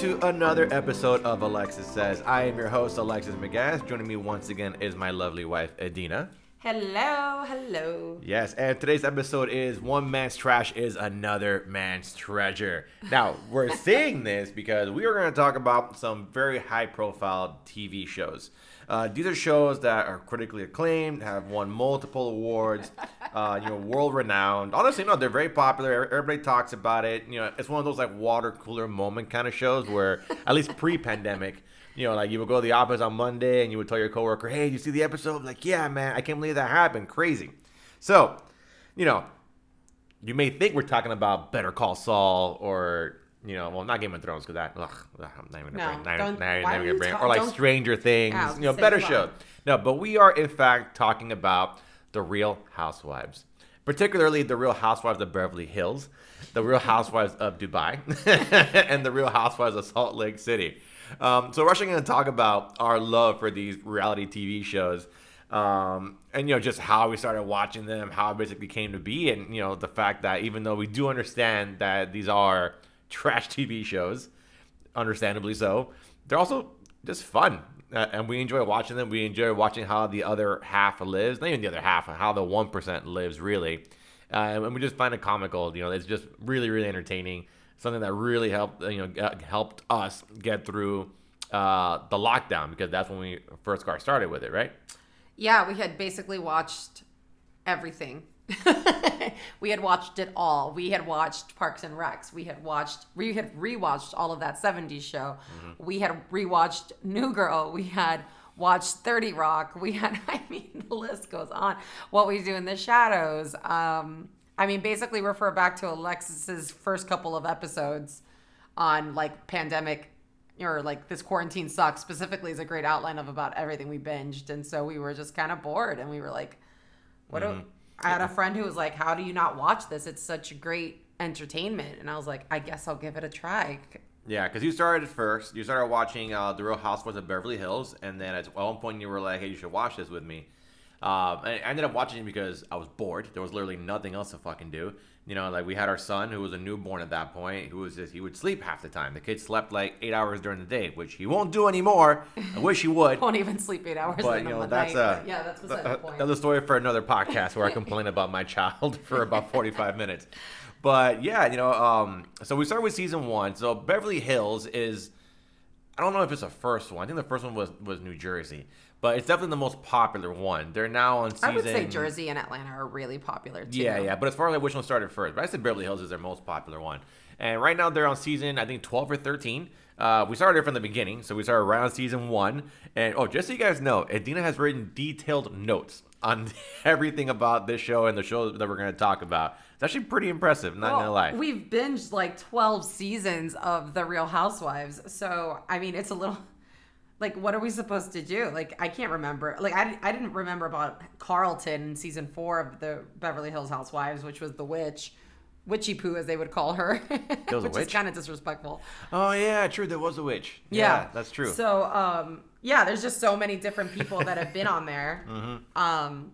Hello, and welcome to another episode of Alexis Says. I am your host, Alexis McGass. Joining me once again is my lovely wife, Adina. Hello, hello. Yes, and today's episode is One Man's Trash is Another Man's Treasure. Now, we're saying this because we are going to talk about some very high profile TV shows. Uh, these are shows that are critically acclaimed, have won multiple awards, uh, you know, world renowned. Honestly, no, they're very popular. Everybody talks about it. You know, it's one of those like water cooler moment kind of shows where, at least pre pandemic, you know, like you would go to the office on Monday and you would tell your coworker, "Hey, you see the episode?" Like, yeah, man, I can't believe that happened. Crazy. So, you know, you may think we're talking about Better Call Saul or you know, well, not Game of Thrones because that, ugh, I'm not even gonna No, bring, not, don't- not, not even gonna bring, or like Stranger Things, you know, better show. shows. No, but we are in fact talking about the Real Housewives, particularly the Real Housewives of Beverly Hills, the Real Housewives of Dubai, and the Real Housewives of Salt Lake City. Um, so we're actually going to talk about our love for these reality TV shows. Um, and you know just how we started watching them, how it basically came to be, and you know the fact that even though we do understand that these are trash TV shows, understandably so, they're also just fun. Uh, and we enjoy watching them. We enjoy watching how the other half lives, not even the other half, how the 1% lives, really. Uh, and we just find it comical. You know, it's just really, really entertaining. Something that really helped, you know, uh, helped us get through uh, the lockdown because that's when we first got started with it, right? Yeah, we had basically watched everything. we had watched it all. We had watched Parks and Recs. We had watched, we had rewatched all of that 70s show. We had rewatched New Girl. We had watched 30 Rock. We had, I mean, the list goes on. What We Do in the Shadows. Um, I mean, basically refer back to Alexis's first couple of episodes on like pandemic or like this quarantine sucks specifically is a great outline of about everything we binged and so we were just kind of bored and we were like what do I had a friend who was like how do you not watch this it's such great entertainment and I was like I guess I'll give it a try Yeah, because you started first. You started watching uh, The Real Housewives of Beverly Hills, and then at one point you were like, "Hey, you should watch this with me." Um, I ended up watching it because I was bored. There was literally nothing else to fucking do. You know, like we had our son who was a newborn at that point, who was just he would sleep half the time. The kid slept like eight hours during the day, which he won't do anymore. I wish he would. won't even sleep eight hours But you the know that's night. uh, but yeah that's beside uh, the point another story for another podcast where I complain about my child for about forty five minutes. But yeah, you know, um, so we start with season one. So Beverly Hills is, I don't know if it's the first one. I think the first one was was New Jersey, but it's definitely the most popular one. They're now on season. I would say Jersey and Atlanta are really popular too Yeah, yeah. But as far as like which one started first, but I said Beverly Hills is their most popular one. And right now they're on season, I think, 12 or 13. Uh, we started from the beginning, so we started around season one. And oh, just so you guys know, Adina has written detailed notes on everything about this show and the show that we're going to talk about. It's actually pretty impressive, not Well, gonna lie. We've binged like 12 seasons of The Real Housewives. So, I mean, it's a little like, what are we supposed to do? Like, I can't remember. Like, I, I didn't remember about Carlton in season four of the Beverly Hills Housewives, which was the witch. Witchy poo, as they would call her, was a which witch? is kind of disrespectful. oh yeah, true. There was a witch. Yeah, that's true. So, um, yeah, there's just so many different people that have been on there. Mm-hmm. Um,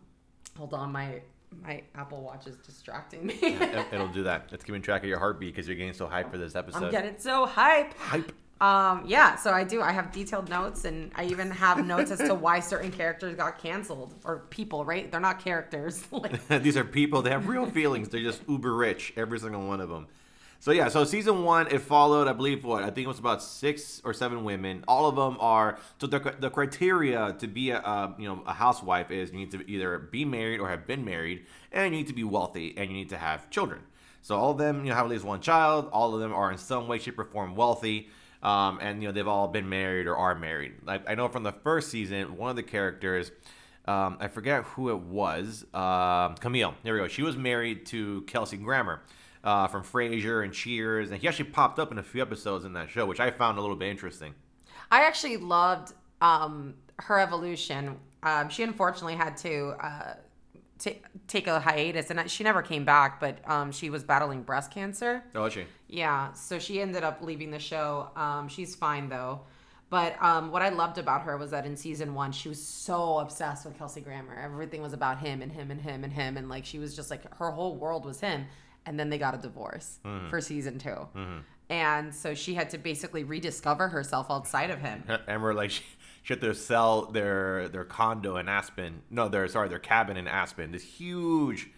hold on, my my Apple Watch is distracting me. It- It'll do that. It's keeping track of your heartbeat because you're getting so hyped for this episode. I'm getting so hype. hype. Um, yeah, so I do. I have detailed notes, and I even have notes as to why certain characters got canceled or people. Right? They're not characters. like, These are people. They have real feelings. They're just uber rich, every single one of them. So yeah, so season one, it followed, I believe, what I think it was about six or seven women. All of them are so the, the criteria to be a, a you know a housewife is you need to either be married or have been married, and you need to be wealthy, and you need to have children. So all of them, you know, have at least one child. All of them are in some way, shape, or form wealthy. Um, and you know they've all been married or are married. Like I know from the first season, one of the characters, um, I forget who it was, um Camille. There we go. She was married to Kelsey Grammer uh, from Frasier and Cheers, and he actually popped up in a few episodes in that show, which I found a little bit interesting. I actually loved um, her evolution. Um, she unfortunately had to uh, ta take a hiatus, and she never came back. But um, she was battling breast cancer. Oh, she? Yeah, so she ended up leaving the show. Um, she's fine though. But um, what I loved about her was that in season one, she was so obsessed with Kelsey Grammer. Everything was about him and him and him and him, and like she was just like her whole world was him. and then they got a divorce Mm-hmm. for season 2 And so she had to basically rediscover herself outside of him. And we're like, she, she had to sell their their condo in Aspen. No, their sorry, their cabin in Aspen. This huge,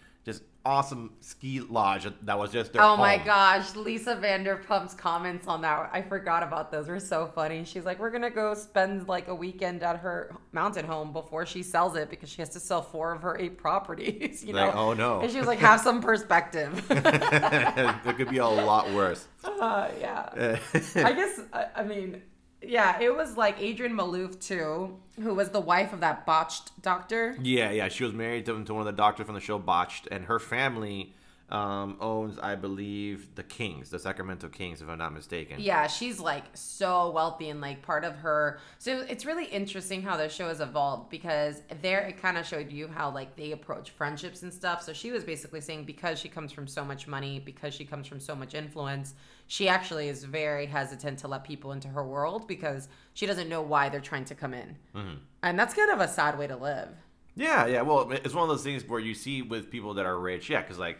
awesome ski lodge that was just their Oh my gosh, Lisa Vanderpump's comments on that. I forgot about those. Were so funny. She's like, "We're gonna go spend like a weekend at her mountain home before she sells it because she has to sell four of her eight properties." You Like, know? oh, no. And she was like, "Have some perspective." it could be a lot worse. uh, yeah. I guess I, I mean, yeah, it was like Adrienne Maloof too, who was the wife of that botched doctor. Yeah, yeah. She was married to, to one of the doctors from the show Botched, and her family um, owns, I believe, the Kings, the Sacramento Kings, if I'm not mistaken. Yeah, she's like so wealthy and like part of her. So it's really interesting how the show has evolved because there it kind of showed you how like they approach friendships and stuff. So she was basically saying because she comes from so much money, because she comes from so much influence, she actually is very hesitant to let people into her world because she doesn't know why they're trying to come in. And that's kind of a sad way to live. Yeah, yeah. Well, it's one of those things where you see with people that are rich, yeah, because like,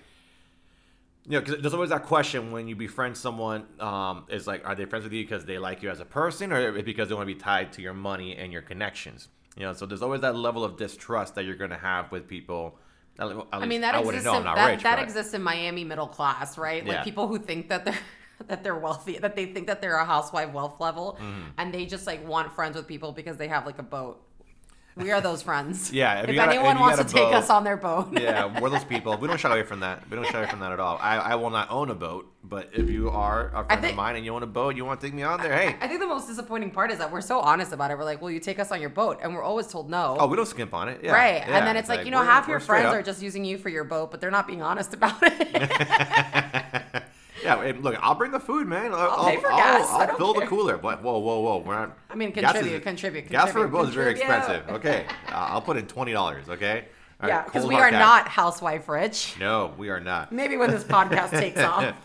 you know, because there's always that question when you befriend someone, um, is like, are they friends with you because they like you as a person, or because they want to be tied to your money and your connections? You know, so there's always that level of distrust that you're going to have with people. At le- I mean that I exists. know. I'm in, not that rich, that exists in Miami middle class, right? Like Yeah. people who think that they're that they're wealthy, that they think that they're a housewife wealth level, Mm-hmm. and they just like want friends with people because they have like a boat. We are those friends. Yeah, if If, got anyone if wants to a take us on their boat. yeah, we're those people. We don't shy away from that. We don't shy away from that at all. I, I will not own a boat, but if you are a friend think- of mine and you own a boat, you want to take me on there, hey. I think the most disappointing part is that we're so honest about it. We're like, "Will you take us on your boat?" And we're always told no. Oh, we don't skimp on it. Yeah, right. yeah. and then it's like, you know, half your friends up. are just using you for your boat, but they're not being honest about it. yeah, hey, look, I'll bring the food, man. I'll, I'll pay for I'll, gas. I'll I don't fill the cooler. But whoa, whoa, whoa, we're not. I mean, gas contribute, is- contribute, Gas for boat is very expensive. Okay, uh, I'll put in twenty dollars. Okay. All yeah, because cold we are cash. not housewife rich. No, we are not. Maybe when this podcast takes off.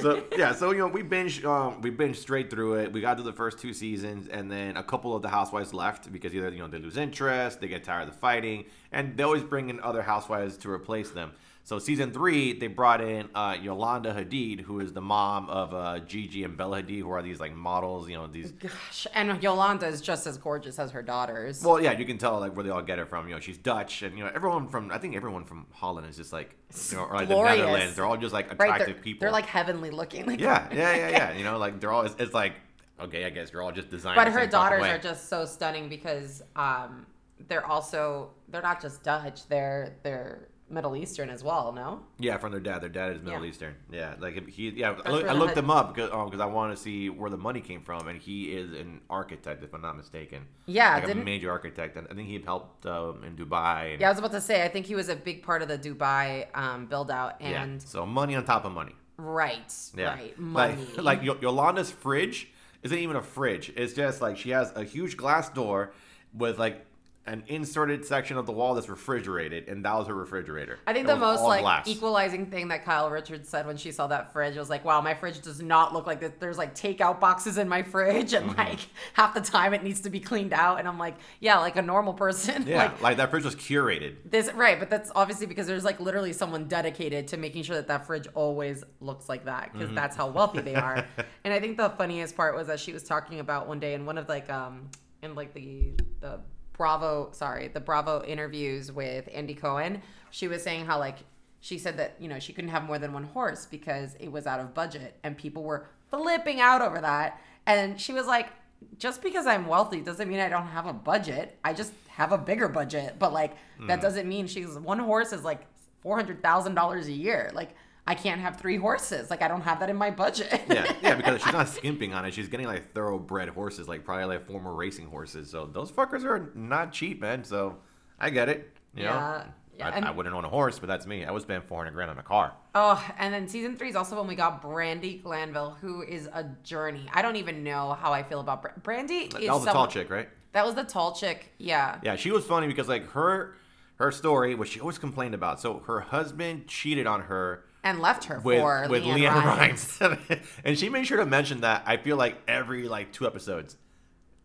so yeah, so you know we binge um, we binge straight through it. We got to the first two seasons, and then a couple of the housewives left because either you know they lose interest, they get tired of the fighting, and they always bring in other housewives to replace them. So season three, they brought in uh, Yolanda Hadid, who is the mom of uh, Gigi and Bella Hadid, who are these like models, you know these. Gosh, and Yolanda is just as gorgeous as her daughters. Well, yeah, you can tell like where they all get it from. You know, she's Dutch, and you know everyone from I think everyone from Holland is just like you know, or like Glorious. the Netherlands. They're all just like right? attractive They're, people. they're like heavenly looking. Like, Yeah, yeah, yeah, yeah. You know, like they're all. It's, it's like okay, I guess you're all just designed. But her daughters are just so stunning because um, they're also they're not just Dutch. They're they're Middle Eastern as well. No. Yeah, from their dad. Their dad is Middle Yeah. Eastern. Yeah, like he. Yeah, I, look, I looked him up because um, I want to see where the money came from, and he is an architect, if I'm not mistaken. Yeah, like a didn't- major architect, and I think he helped um, in Dubai. And, Yeah, I was about to say. I think he was a big part of the Dubai um, build out. yeah. And So money on top of money. right, Yeah. right, money. Like, like Yo- Yolanda's fridge isn't even a fridge. It's just like she has a huge glass door with like an inserted section of the wall that's refrigerated, and that was her refrigerator. I think It the most like glass. equalizing thing that Kyle Richards said when she saw that fridge was like, "Wow, my fridge does not look like this. There's like takeout boxes in my fridge, and Mm-hmm. like half the time it needs to be cleaned out." And I'm like, "Yeah, like a normal person." Yeah, like, like, that fridge was curated. This right, but that's obviously because there's like literally someone dedicated to making sure that that fridge always looks like that because Mm-hmm. that's how wealthy they are. and I think the funniest part was that she was talking about one day in one of like um in like the the Bravo sorry the Bravo interviews with Andy Cohen. She was saying how like she said that you know she couldn't have more than one horse because it was out of budget and people were flipping out over that. And she was like, just because I'm wealthy doesn't mean I don't have a budget. I just have a bigger budget. But like that hmm. doesn't mean she's one horse is like four hundred thousand dollars a year. Like I can't have three horses. Like I don't have that in my budget. Yeah, yeah, because she's not skimping on it. She's getting like thoroughbred horses, like probably like former racing horses. So those fuckers are not cheap, man. So I get it. You Yeah, know, yeah, I, I wouldn't own a horse, but that's me. I would spend four hundred grand on a car. Oh, and then season three is also when we got Brandi Glanville, who is a journey. I don't even know how I feel about Bra- Brandi. That is was a tall chick, right? That was the tall chick. Yeah. Yeah, she was funny because like her her story, which she always complained about. So her husband cheated on her And left her with for with LeAnn, LeAnn Rimes. Rimes, and she made sure to mention that. I feel like every like two episodes,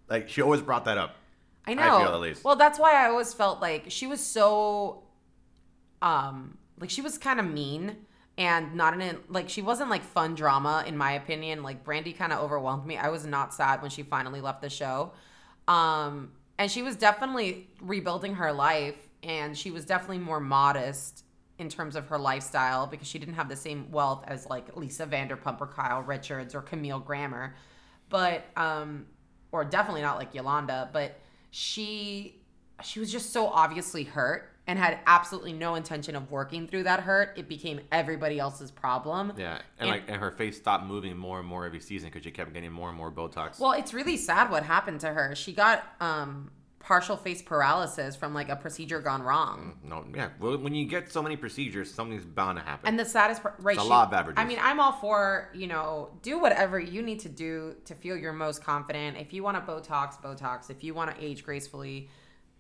like she always brought that up. I I know. feel at least. Well, that's why I always felt like she was so, um, like she was kind of mean, and not in like she wasn't like fun drama in my opinion. Like Brandi kind of overwhelmed me. I was not sad when she finally left the show. Um, and she was definitely rebuilding her life and she was definitely more modest in terms of her lifestyle because she didn't have the same wealth as like Lisa Vanderpump or Kyle Richards or Camille Grammer, but um, or definitely not like Yolanda, but she she was just so obviously hurt and had absolutely no intention of working through that hurt. It became everybody else's problem. Yeah, and, And- like and her face stopped moving more and more every season because she kept getting more and more Botox. Well, it's really sad what happened to her. She got um partial face paralysis from like a procedure gone wrong. no, yeah. Well, when you get so many procedures, something's bound to happen. And the saddest part, right? It's a she- lot of averages. I mean, I'm all for you know, do whatever you need to do to feel your most confident. If you want to Botox, Botox. If you want to age gracefully,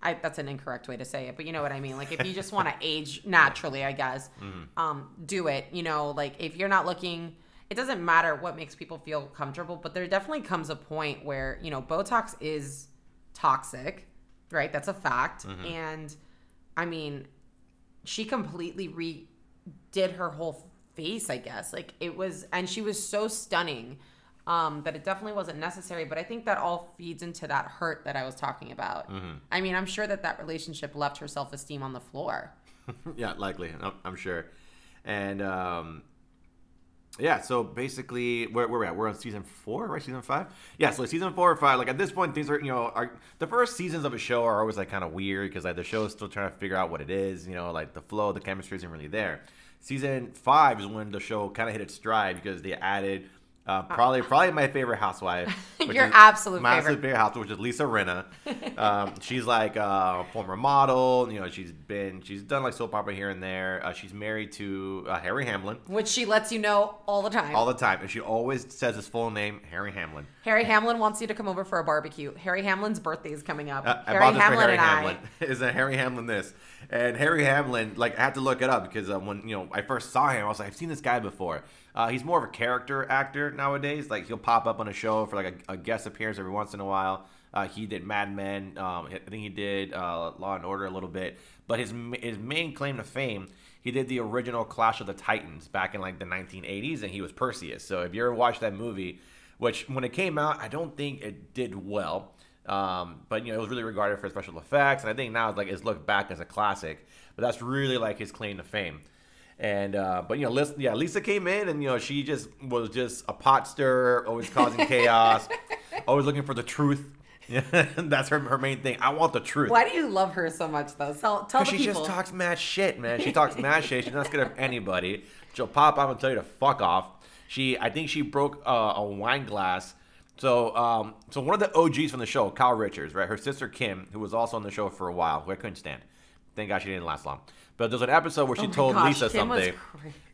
I, that's an incorrect way to say it, but you know what I mean. Like if you just want to age naturally, I guess, Mm-hmm. um, do it. You know, like if you're not looking. It doesn't matter what makes people feel comfortable, but there definitely comes a point where, you know, Botox is toxic, right? That's a fact. Mm-hmm. And I mean, she completely redid her whole face, I guess. Like it was, and she was so stunning um, that it definitely wasn't necessary. But I think that all feeds into that hurt that I was talking about. Mm-hmm. I mean, I'm sure that that relationship left her self esteem on the floor. yeah, likely. I'm, I'm sure. And um, yeah, so basically, where, where we at? We're on season four, right? Season five? Yeah, so season four or five. Like at this point, things are you know, are the first seasons of a show are always like kind of weird because like the show is still trying to figure out what it is. You know, like the flow, the chemistry isn't really there. Season five is when the show kind of hit its stride because they added. Uh, probably, probably my favorite housewife. Your is absolute my favorite. absolute favorite housewife, which is Lisa Rinna. Um, she's like a former model. You know, she's been, she's done like soap opera here and there. Uh, she's married to uh, Harry Hamlin Which she lets you know all the time. all the time, and she always says his full name, Harry Hamlin. Harry Hamlin wants you to come over for a barbecue. Harry Hamlin's birthday is coming up. Uh, Harry Hamlin Harry and Hamlin. I. Is a Harry Hamlin this? And Harry Hamlin, like I had to look it up because uh, when you know I first saw him, I was like, I've seen this guy before. Uh, he's more of a character actor nowadays. Like he'll pop up on a show for like a, a guest appearance every once in a while. Uh, he did Mad Men. Um, I think he did uh, Law and Order a little bit. But his his main claim to fame, he did the original Clash of the Titans back in like the 1980s, and he was Perseus. So if you ever watched that movie, which when it came out, I don't think it did well. Um, but you know, it was really regarded for special effects, and I think now it's like it's looked back as a classic. But that's really like his claim to fame. And uh, but you know, Lisa, yeah, Lisa came in, and you know, she just was just a pot stirrer, always causing chaos, always looking for the truth. Yeah, that's her her main thing. I want the truth. Why do you love her so much, though? Tell, tell the she people. just talks mad shit, man. She talks mad shit. She's not scared of anybody. She'll pop up and tell you to fuck off. She, I think she broke uh, a wine glass. So, um, so one of the OGs from the show, Kyle Richards, right? Her sister Kim, who was also on the show for a while, who I couldn't stand. Thank God she didn't last long. But there's an episode where she Oh told gosh, Lisa Kim something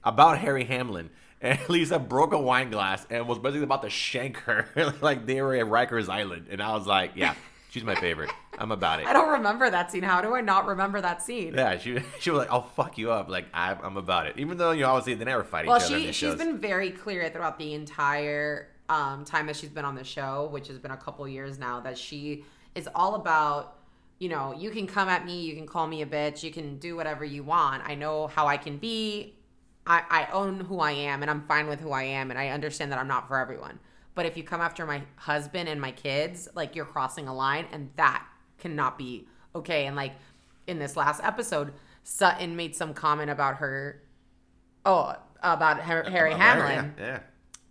about Harry Hamlin. And Lisa broke a wine glass and was basically about to shank her, like they were at Rikers Island. And I was like, yeah, she's my favorite. I'm about it. I don't remember that scene. How do I not remember that scene? Yeah, she she was like, "I'll fuck you up." Like I, I'm about it. Even though you know, obviously they never fight well, each other. she these she's shows. been very clear throughout the entire um, time that she's been on the show, which has been a couple years now, that she is all about. You know, you can come at me, you can call me a bitch, you can do whatever you want. I know how I can be. I, I own who I am and I'm fine with who I am and I understand that I'm not for everyone. But if you come after my husband and my kids, like you're crossing a line and that cannot be okay. And like in this last episode, Sutton made some comment about her oh, about Harry About Hamlin Yeah,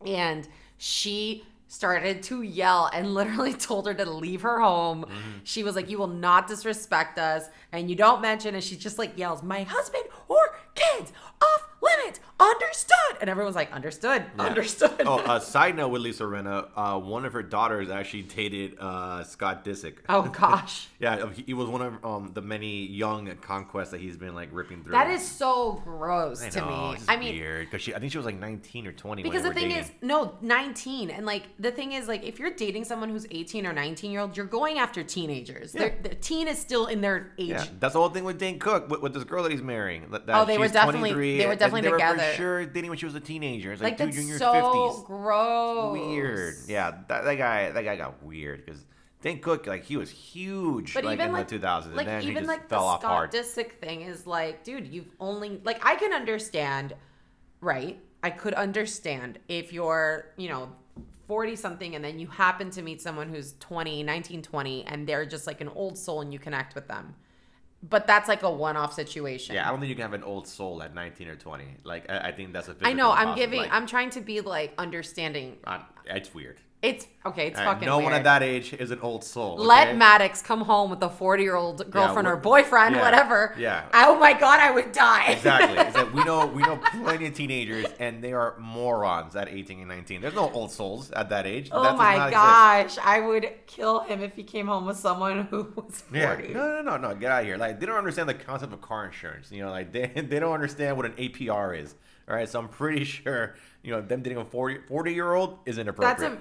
yeah. and she started to yell and literally told her to leave her home. Mm-hmm. She was like, "You will not disrespect us, and you don't mention." And she just like yells, "My husband or kids off limits, understood?" And everyone's like, "Understood, Yeah. understood." Oh, a side note with Lisa Rinna, uh, one of her daughters actually dated uh, Scott Disick. oh gosh, Yeah, he was one of um, the many young conquests that he's been like ripping through. that is so gross I to me. I mean, weird because she, I think she was like 19 or 20. when because the thing dating. is no 19 and like the thing is like if you're dating someone who's 18 or 19 year old you're going after teenagers They're the teen is still in their age Yeah, that's the whole thing with Dane Cook with, with this girl that he's marrying. That, Oh, they were definitely- they were definitely together. For sure dating when she was a teenager. It's like, like dude, you're in your so 50s. gross weird. Yeah, that, that guy that guy got weird because Dane Cook like he was huge But like even in like the 2000s, like and then he just like fell the off Scott hard. Disick thing is like, dude, you've only like I can understand right? I could understand if you're, you know, 40 something and then you happen to meet someone who's 20, 19, 20, and they're just like an old soul and you connect with them. But that's like a one off situation. Yeah, I don't think you can have an old soul at 19 or 20. Like, I, I think that's a I know. I'm giving, Like, I'm trying to be like understanding. uh, it's weird. It's okay. It's All right, fucking no weird. one at that age is an old soul. Let? Maddox come home with a 40 year old girlfriend or boyfriend, yeah, whatever. yeah. Oh my God, I would die. Exactly. It's we know we know plenty of teenagers, and they are morons at 18 and 19. There's no old souls at that age. oh my exist. gosh. I would kill him if he came home with someone who was 40. Yeah. No, no, no, no. Get out of here. Like they don't understand the concept of car insurance. You know, like they, they don't understand what an APR is. All right. So I'm pretty sure you know them dating a 40 40 year old is inappropriate. That's a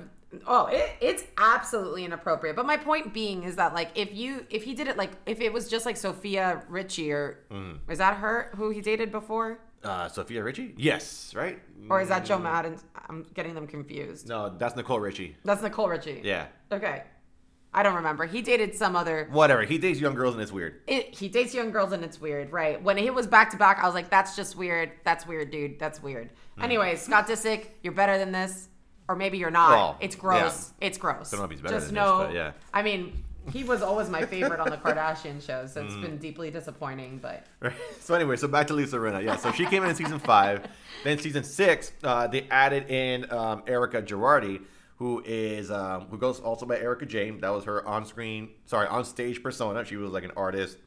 oh, it, it's absolutely inappropriate. But my point being is that like if you if he did it like if it was just like Sofia Richie or Mm. is that her who he dated before uh, Sofia Richie. Yes. Right. or is that Joe Madden? I'm getting them confused. No, that's Nicole Richie. That's Nicole Richie. Yeah. Okay. I don't remember. He dated some other. Whatever. He dates young girls and it's weird. It, he dates young girls and it's weird, right? When it was back to back, I was like, "That's just weird. That's weird, dude. That's weird." Hmm. Anyways, Scott Disick, you're better than this, or maybe you're not. Well, it's gross. It's gross. Don't know if he's better just than this, but yeah. I mean, he was always my favorite on the Kardashian show, so it's been deeply disappointing. But So anyway, so back to Lisa Rinna. Yeah, so she came in in season five. Then season six, uh, they added in um, Erika Girardi, who is um, who goes also by Erika Jayne. That was her on-screen, sorry, on-stage persona. She was like an artist,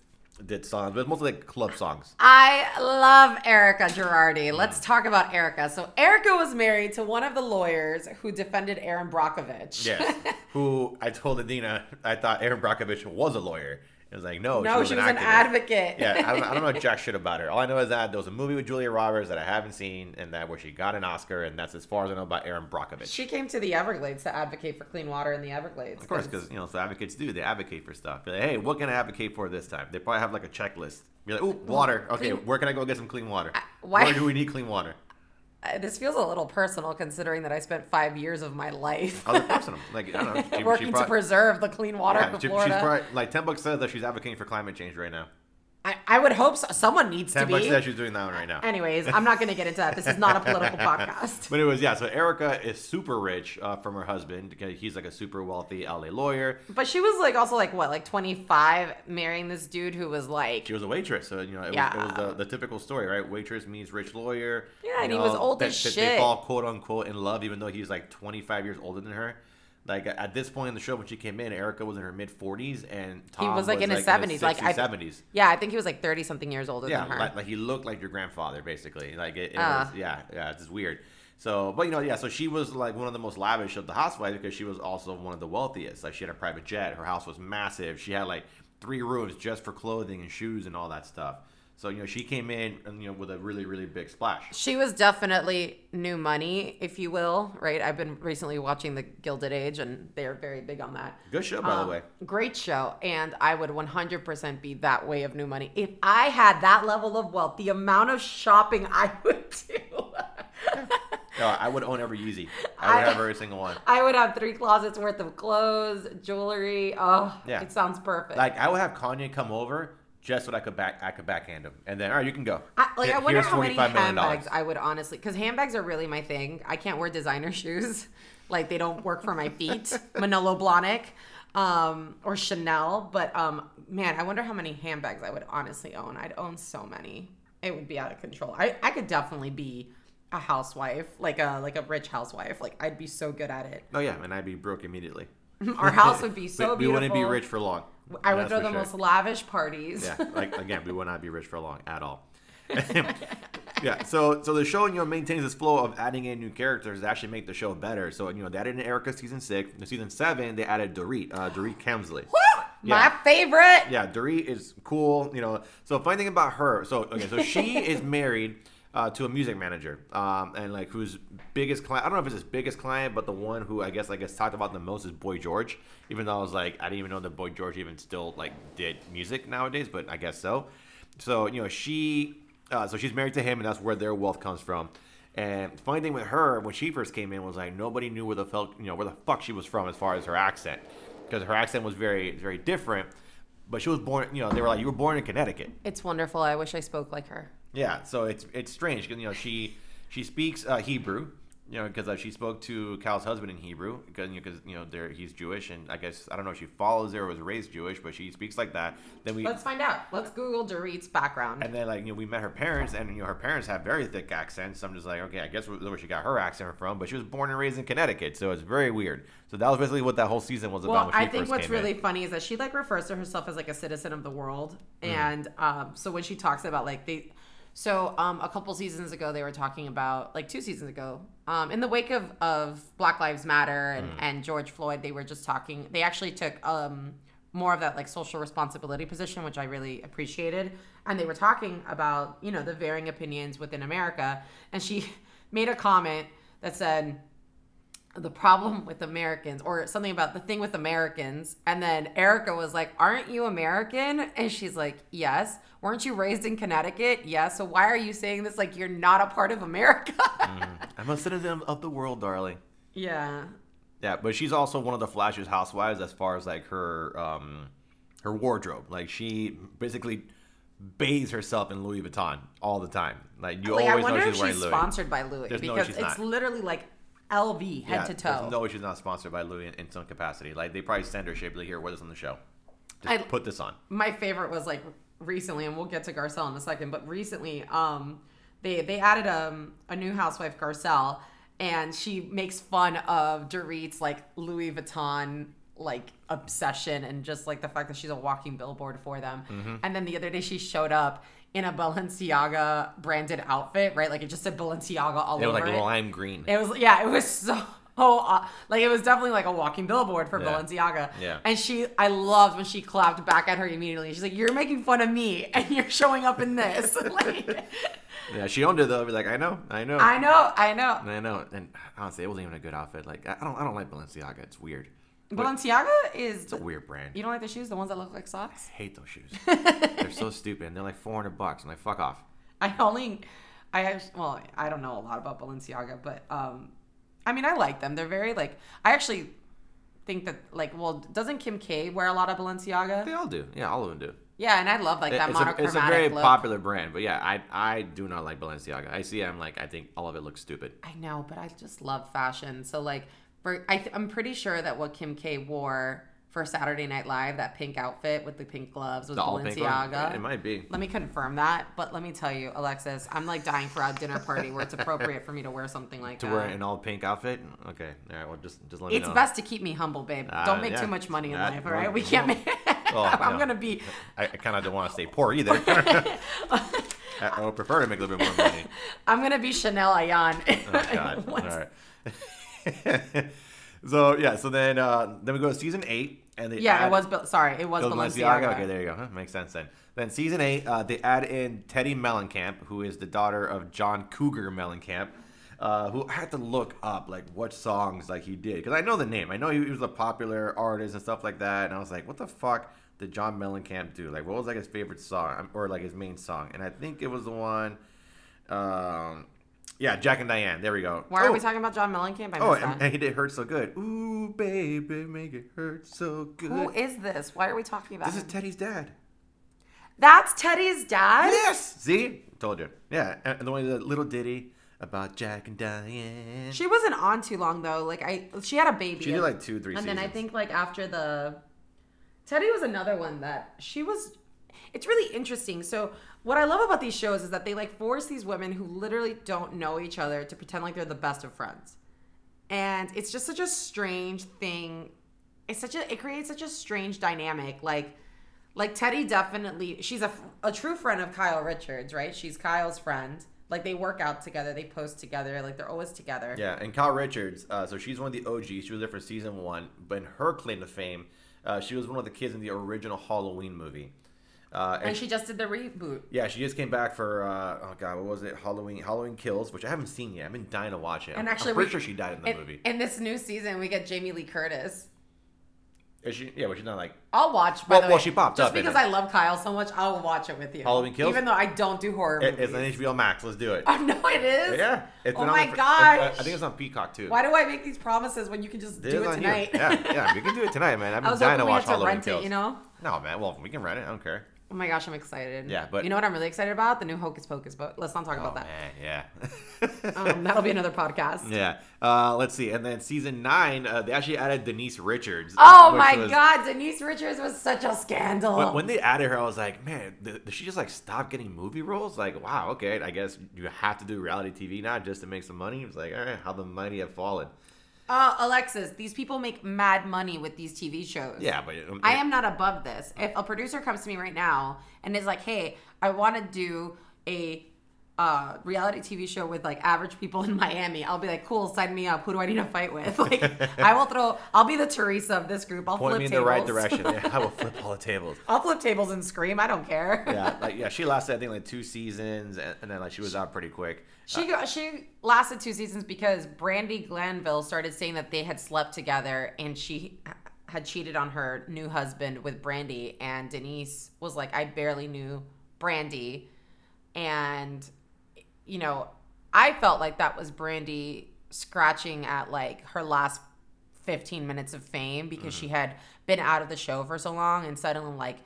did songs, but mostly like club songs. I love Erika Girardi. Let's talk about Erika. So Erika was married to one of the lawyers who defended Erin Brockovich. Yes, who I told Adina I thought Erin Brockovich was a lawyer. It was like no, no, she was an advocate. yeah, I don't, I don't know jack shit about her. All I know is that there was a movie with Julia Roberts that I haven't seen, and that where she got an Oscar, and that's as far as I know about Erin Brockovich. She came to the Everglades to advocate for clean water in the Everglades. Of course, because you know, so advocates do. They advocate for stuff. Like, hey, what can I advocate for this time? They probably have like a checklist. Be like, ooh, water. Okay, clean- where can I go get some clean water? why- Where do we need clean water? This feels a little personal considering that I spent five years of my life Other personal. Like I don't know. She, working she to preserve the clean water yeah, of she- she's Florida. probably like ten bucks says that she's advocating for climate change right now. I, I would hope so. someone needs Ten to bucks be. she's doing that one right now. Anyways, I'm not going to get into that. This is not a political podcast. But it was yeah. So Erika is super rich uh, from her husband. because He's like a super wealthy LA lawyer. But she was like also like what, like 25, marrying this dude who was like, She was a waitress, so you know it was, it was the, the typical story, right? Waitress meets rich lawyer. Yeah, and you he was old that- as shit. They fall quote unquote in love, even though he's like 25 years older than her. Like at this point in the show, when she came in, Erika was in her mid 40s, and Tom was, like, in his 70s, like, I- 70s. yeah, I think he was like 30 something years older Yeah, than her. like, like he looked like your grandfather, basically. Like it, it Ah. was, yeah, yeah, it's just weird. So, but you know, yeah, so she was like one of the most lavish of the housewives because she was also one of the wealthiest. Like she had a private jet, her house was massive. She had like three rooms just for clothing and shoes and all that stuff. So you know, she came in, and, you know, with a really, really big splash. She was definitely new money, if you will, right? I've been recently watching The Gilded Age, and they're very big on that. Good show, by Um, the way. Great show, and I would 100% be that way of new money. If I had that level of wealth, the amount of shopping I would do. No, I would own every Yeezy. I would I- have every single one. I would have three closets worth of clothes, jewelry. Oh, Yeah. it sounds perfect. Like I would have Kanye come over just so that I could back, I could backhand him, and then all right, you can go. I, like I wonder here's how many $45 million. handbags I would honestly, because handbags are really my thing. I can't wear designer shoes, like they don't work for my feet. Manolo Blahnik, um, or Chanel, but um, man, I wonder how many handbags I would honestly own. I'd own so many. It would be out of control. I, I could definitely be a housewife, like a like a rich housewife. Like I'd be so good at it. Oh yeah, and I'd be broke immediately. Our house would be so we, we wouldn't be rich for long. I would throw the sure. most lavish parties. Yeah, like again, we would not be rich for long at all. yeah, so so the show you know maintains this flow of adding in new characters that actually make the show better. So you know they added in Erika season six. In season seven, they added Dorit, uh, Dorit Kemsley. Woo! My favorite. Yeah, Dorit is cool. You know, so funny thing about her. So okay, so she is married uh, to a music manager, um, and like whose biggest client. I don't know if it's his biggest client, but the one who I guess I guess talked about the most is Boy George. Even though I was like, I didn't even know that Boy George even still like did music nowadays, but I guess so. So you know, she, uh, so she's married to him, and that's where their wealth comes from. And funny thing with her, when she first came in, was like nobody knew where the fuck, you know, where the fuck she was from as far as her accent, because her accent was very, very different. But she was born, you know, they were like, you were born in Connecticut. It's wonderful. I wish I spoke like her. Yeah, so it's it's strange because you know she She speaks uh, Hebrew, you know, because uh, she spoke to Cal's husband in Hebrew, because you, know, you know he's Jewish, and I guess I don't know if she follows there or was raised Jewish, but she speaks like that. Then we Let's find out. Let's Google Dorit's background. and then like you know we met her parents, and you know her parents have very thick accents. So I'm just like, okay, I guess where she got her accent from, but she was born and raised in Connecticut, so it's very weird. So that was basically what that whole season was about. Well, when I think what's really in. funny is that she like refers to herself as like a citizen of the world, Mm. and um, so when she talks about like they, so um, a couple seasons ago they were talking about like two seasons ago, um, in the wake of of Black Lives Matter and Mm. and George Floyd, they were just talking. They actually took um more of that like social responsibility position, which I really appreciated, and they were talking about you know the varying opinions within America, and she made a comment that said the problem with Americans or something about the thing with Americans. And then Erika was like, Aren't you American? And she's like, Yes. Weren't you raised in Connecticut? Yes. So why are you saying this like you're not a part of America? I'm a citizen of the world, darling. yeah. Yeah, but she's also one of the flashiest housewives as far as like her um her wardrobe. Like she basically bathes herself in Louis Vuitton all the time. Like you Like, I always know wonder if she's she's wearing Louis. sponsored by Louis There's no because she's it's not. literally like LV head yeah, to toe. no she's not sponsored by Louis in, in some capacity. Like they probably send her shape like here, wear this on the show. Just I- put this on. my favorite was like recently, and we'll get to Garcelle in a second, but recently, um, they they added um a new housewife, Garcelle, and she makes fun of Dorit's like Louis Vuitton like obsession and just like the fact that she's a walking billboard for them. Mm-hmm. And then the other day she showed up in a Balenciaga branded outfit, right? Like it just said Balenciaga all It was over like it. lime green. It was yeah, it was so uh, like it was definitely like a walking billboard for Yeah. Balenciaga. Yeah. And she I loved when she clapped back at her immediately. She's like, "You're making fun of me and you're showing up in this." like yeah, she owned it though. Be like, I know, I know, I know, I know. I know. And honestly, it wasn't even a good outfit. Like I don't, I don't like Balenciaga. It's weird. Balenciaga is It's a weird brand. You don't like the shoes, the ones that look like socks? I hate those shoes. They're so stupid. And they're like 400 bucks. I'm like, fuck off. I only I act- well, I don't know a lot about Balenciaga, but um I mean, I like them. They're very like I actually think that like well, doesn't Kim K wear a lot of Balenciaga? They all do. Yeah, all of them do. Yeah, and I love like that it's, a, it's a very look. popular brand, but yeah, I I do not like Balenciaga. I see, I'm like, I think all of it looks stupid. I know, but I just love fashion. So like, for I th- I'm pretty sure that what Kim K wore for Saturday Night Live, that pink outfit with the pink gloves, was The all pink one? Balenciaga. It might be. Let me confirm that, but let me tell you, Alexis, I'm like dying for a dinner party where it's appropriate for me to wear something like To that. To wear an all pink outfit? Okay, all right. Well, just just let me it's know. It's best to keep me humble, babe. Uh, Don't make yeah. too much money in life, all right? well, We can't make. well, I'm gonna be. I, I kind of don't want to stay poor either. I, would prefer to make a little bit more money. I'm gonna be Chanel Ayan. Oh God! all right. so yeah, so then uh, then we go to season eight, and they Yeah, add- it was. Bal- Sorry, it was It was Balenciaga. Okay, there you go. Huh, makes sense then. Then season eight, uh, they add in Teddi Mellencamp, who is the daughter of John Cougar Mellencamp, uh, who I had to look up like what songs like he did because I know the name. I know he, he was a popular artist and stuff like that, and I was like, what the fuck did John Mellencamp do? Like, what was like his favorite song or like his main song? And I think it was the one, um, yeah, Jack and Diane. There we go. Why are Oh, we talking about John Mellencamp? I Oh, and, and he did "Hurt So Good." Ooh, baby, make it hurt so good. Who is this? Why are we talking about this is him? Teddi's dad. That's Teddi's dad. Yes. See, told you. Yeah, and the one the little ditty about Jack and Diane. She wasn't on too long though. Like I, she had a baby. She did like two, three and seasons. then I think like after the Teddi was another one that she was. It's really interesting. So what I love about these shows is that they like force these women who literally don't know each other to pretend like they're the best of friends, and it's just such a strange thing. It's such a it creates such a strange dynamic. Like like Teddi definitely she's a, a true friend of Kyle Richards, right? She's Kyle's friend. Like they work out together, they post together, like they're always together. Yeah, and Kyle Richards. Uh, so she's one of the OGs. She was there for season one, but in her claim to fame, uh, she was one of the kids in the original Halloween movie. Uh, And she just did the reboot. yeah, she just came back for uh, oh god, what was it? Halloween, Halloween Kills, which I haven't seen yet. I've been dying to watch it. And I'm- actually, I'm pretty we- sure she died in the In, movie. in this new season, we get Jamie Lee Curtis. Is she? Yeah, but she's not like I'll watch. By Well- the well, she popped Just up in because. I love Kyle so much. I'll watch it with you. Halloween Kills? even though I don't do horror it, movies. it's on HBO Max. Let's do it. I know it is. Yeah, it's Oh my gosh. I think it's on Peacock too. Why do I make these promises when you can just It do it tonight? Yeah, yeah, we can do it tonight, man. I've been dying to watch to Halloween rent Kills. it. You know. No, man. Well, we can rent it. I don't care. Oh my gosh, I'm excited. Yeah, but- you know what I'm really excited about? The new Hocus Pocus, but let's not talk Oh about that. man, yeah. Um, that'll be another podcast. Yeah. Uh, let's see. And then season nine, uh, they actually added Denise Richards. Oh my was- God, Denise Richards was such a scandal. When, when they added her, I was like, man, th- did she just like stop getting movie roles? Like, wow, okay, I guess you have to do reality TV now just to make some money. It's like, all right, how the mighty have fallen. Uh, Alexis, these people make mad money with these TV shows. Yeah, but um, I am not above this. If a producer comes to me right now and is like, "Hey, I want to do a uh, reality TV show with like average people in Miami," I'll be like, "Cool, sign me up. Who do I need to fight with?" Like, I will throw. I'll be the Teresa of this group. I'll point flip me in tables. the right direction. Yeah, I will flip all the tables. I'll flip tables and scream. I don't care. Yeah, like yeah, she lasted I think like two seasons, and, and then like she was out pretty quick. She go, she lasted two seasons because Brandi Glanville started saying that they had slept together and she had cheated on her new husband with Brandi and Denise was like I barely knew Brandi and you know I felt like that was Brandi scratching at like her last 15 minutes of fame because she mm. had been out of the show for so long and suddenly like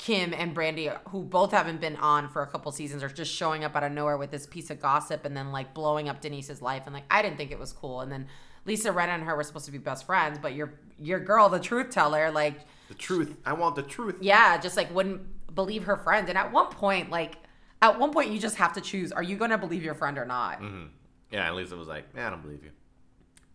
Kim and Brandi, who both haven't been on for a couple seasons, are just showing up out of nowhere with this piece of gossip and then like blowing up Denise's life. And like, I didn't think it was cool. And then Lisa Rinna and her were supposed to be best friends, but your your girl, the truth teller, like, The truth. I want the truth. yeah, just like wouldn't believe her friend. And at one point, like, at one point, you just have to choose: are you going to believe your friend or not? Mm-hmm. Yeah, and Lisa was like, man, I don't believe you.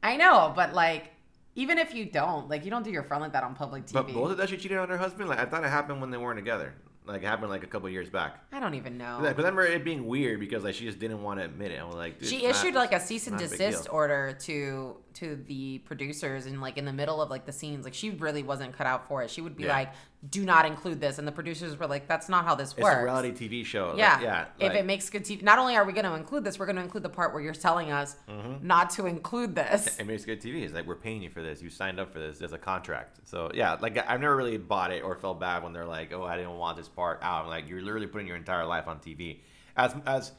I know, but like, even if you don't, like, you don't do your friend like that on public TV. But both of that she cheated on her husband. Like I thought it happened when they weren't together. Like it happened like a couple years back. I don't even know. Like, but I remember it being weird because like she just didn't want to admit it. I was like, dude, she issued not- like a cease and not a big desist order to to the producers and like in the middle of like the scenes like she really wasn't cut out for it she would be Yeah. like do not include this and the producers were like that's not how this It's works a reality TV show. Like, yeah yeah. if it makes good tv not only are we going to include this we're going to include the part where you're telling us Mm-hmm. not to include this it makes good TV. It's like we're paying you for this. You signed up for this. There's a contract. So yeah, like I've never really bought it or felt bad when they're like, "Oh, I didn't want this part out." I'm like, you're literally putting your entire life on TV. As as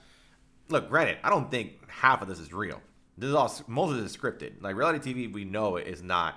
look, granted, I don't think half of this is real. This is all most of this is scripted. Like reality TV, we know it is not,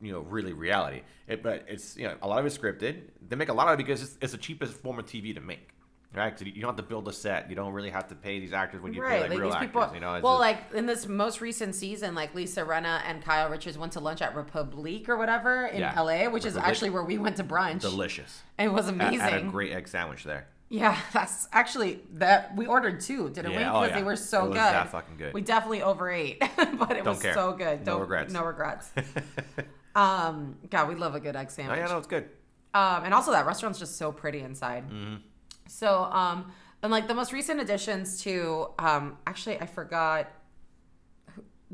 you know, really reality. It, but it's you know a lot of it's scripted. They make a lot of it because it's, it's the cheapest form of TV to make. Right, 'Cause you don't have to build a set. You don't really have to pay these actors when you pay like, real these actors. people. you know, well, just- like in this most recent season, like Lisa Rinna and Kyle Richards went to lunch at Republique or whatever in Yeah. LA, which is actually where we went to brunch. delicious. It was amazing. Had a great egg sandwich there. Yeah, that's actually that we ordered two, didn't we? Yeah, oh, Because yeah. they were so good. that fucking good. We definitely overate, but it Don't was care. so good. No Don't- no regrets. No regrets. um, God, we love a good egg sandwich. Oh yeah, no, it's good. Um, and also that restaurant's just so pretty inside. Mm-hmm. So, um, and like the most recent additions to, um, actually I forgot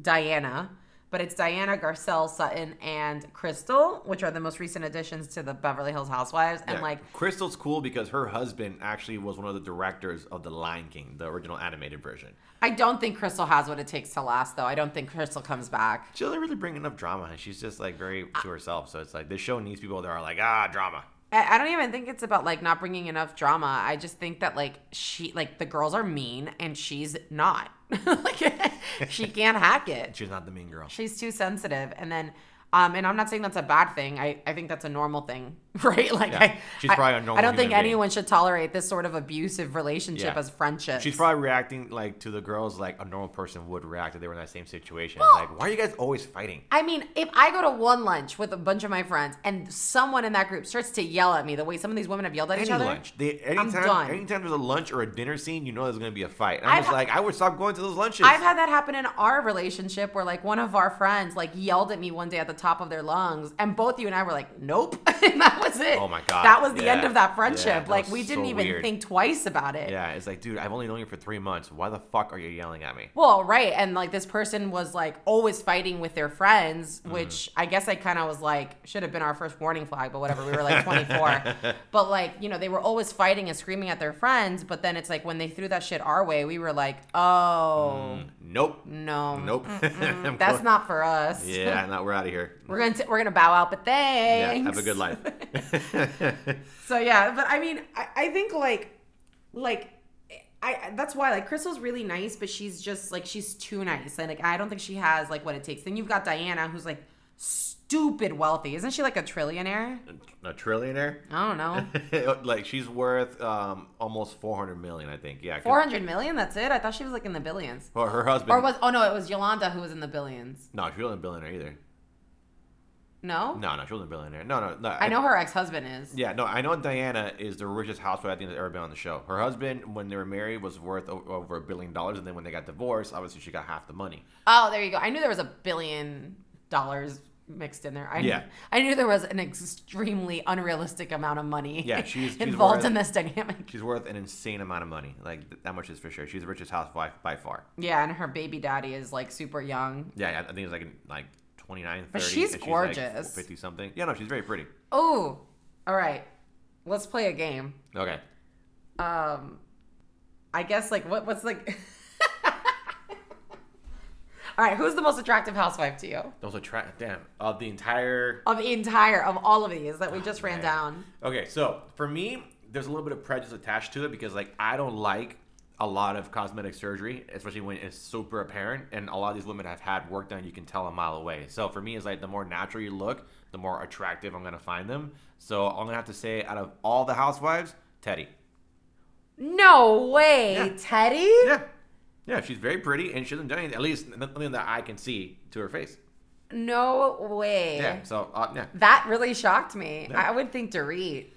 Diana, but it's Diana Garcelle Sutton and Crystal, which are the most recent additions to the Beverly Hills Housewives. And Yeah. like, Crystal's cool because her husband actually was one of the directors of The Lion King, the original animated version. I don't think Crystal has what it takes to last, though. I don't think Crystal comes back. She doesn't really bring enough drama, and she's just like very to herself. So it's like this show needs people that are like ah drama. I don't even think it's about like not bringing enough drama. I just think that like she, like the girls are mean and she's not. like she can't hack it. She's not the mean girl. She's too sensitive. And then, um, and I'm not saying that's a bad thing. I, I think that's a normal thing, right? Like, Yeah. I, She's probably a normal I don't think being. anyone should tolerate this sort of abusive relationship Yeah. as friendship. She's probably reacting like to the girls like a normal person would react if they were in that same situation. Well- like, why are you guys always fighting? I mean, if I go to one lunch with a bunch of my friends and someone in that group starts to yell at me the way some of these women have yelled at each Any other, lunch. They, I'm anytime, anytime there's a lunch or a dinner scene, you know there's gonna be a fight. And I'm I've just ha- like, I would stop going to those lunches. I've had that happen in our relationship where like one of our friends like yelled at me one day at the top of their lungs, and both you and I were like, "Nope," and that was it. Oh my God. that was the Yeah. end of that Yeah, friendship. that like we didn't so even weird. think twice about it. yeah, it's like, dude, I've only known you for three months. Why the fuck are you yelling at me? Well, right, and like this person was like always fighting with their friends, Mm. which I guess I kind of was like should have been our first warning flag, but whatever. We were like 24, but like you know they were always fighting and screaming at their friends, but then it's like when they threw that shit our way, we were like, oh Nope. no, Nope. That's not for us. Yeah, no, we're out of here. We're gonna t- we're gonna bow out, but Yeah, thanks. have a good life. So yeah, but I mean, I, I think like, like, I that's why like Crystal's really nice, but she's just like she's too nice, and like I don't think she has like what it takes. Then you've got Diana, who's like stupid wealthy. Isn't she like a trillionaire? A trillionaire? I don't know. like she's worth um, almost 400 million, I think. Yeah, four hundred million. That's it? I thought she was like in the billions. Or her husband. Or was, oh no, it was Yolanda who was in the billions. No, she wasn't a billionaire either. No? No, no, she wasn't a billionaire. No, no, no. I know her ex husband is. Yeah, no, I know Diana is the richest housewife I think that's ever been on the show. Her husband, when they were married, was worth over a billion dollars, and then when they got divorced, obviously she got half the money. Oh, there you go. I knew there was a billion dollars mixed in there. I Yeah. Knew, I knew there was an extremely unrealistic amount of money Yeah, she's- she's involved worth- in this dynamic. She's worth an insane amount of money. Like that much is for sure. She's the richest housewife by far. Yeah, and her baby daddy is like super young. Yeah, yeah, I think it's like like 29, 30. But she's gorgeous. 50 something. Yeah, no, she's very pretty. Oh, all right. Let's play a game. Okay. Um, I guess like what? What's like? all right. Who's the most attractive housewife to you Those tra- damn of the entire of the entire of all of these that we just ran down? Okay, so for me, there's a little bit of prejudice attached to it because like I don't like a lot of cosmetic surgery, especially when it's super apparent. And a lot of these women have had work done, you can tell a mile away. So for me, it's like the more natural you look, the more attractive I'm gonna find them. So I'm gonna have to say, out of all the housewives, Teddi. No way, Yeah. Teddi. Yeah, yeah, she's very pretty and she doesn't do anything. At least nothing that I can see to her face. No way. Yeah, so uh, yeah. That really shocked me. Yeah. I would think Dorit.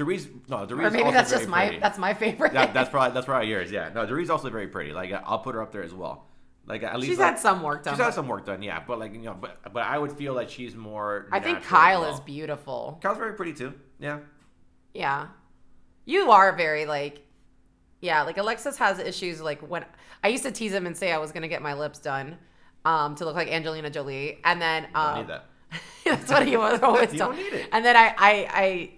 Dorit, no, Dorit. Or maybe also that's just my pretty. that's my favorite. that, that's probably that's probably yours. Yeah, no, Dorit also very pretty. Like I'll put her up there as well. Like at least She's like, had some work done. She's had some work done, yeah. But like you know, but but I would feel like she's more. I think Kyle well. is beautiful. Kyle's very pretty too. Yeah. Yeah. You are very like yeah, like Alexis has issues like when I used to tease him and say I was gonna get my lips done um to look like Angelina Jolie. And then um need that. that's what he was always You don't need it. And then I I I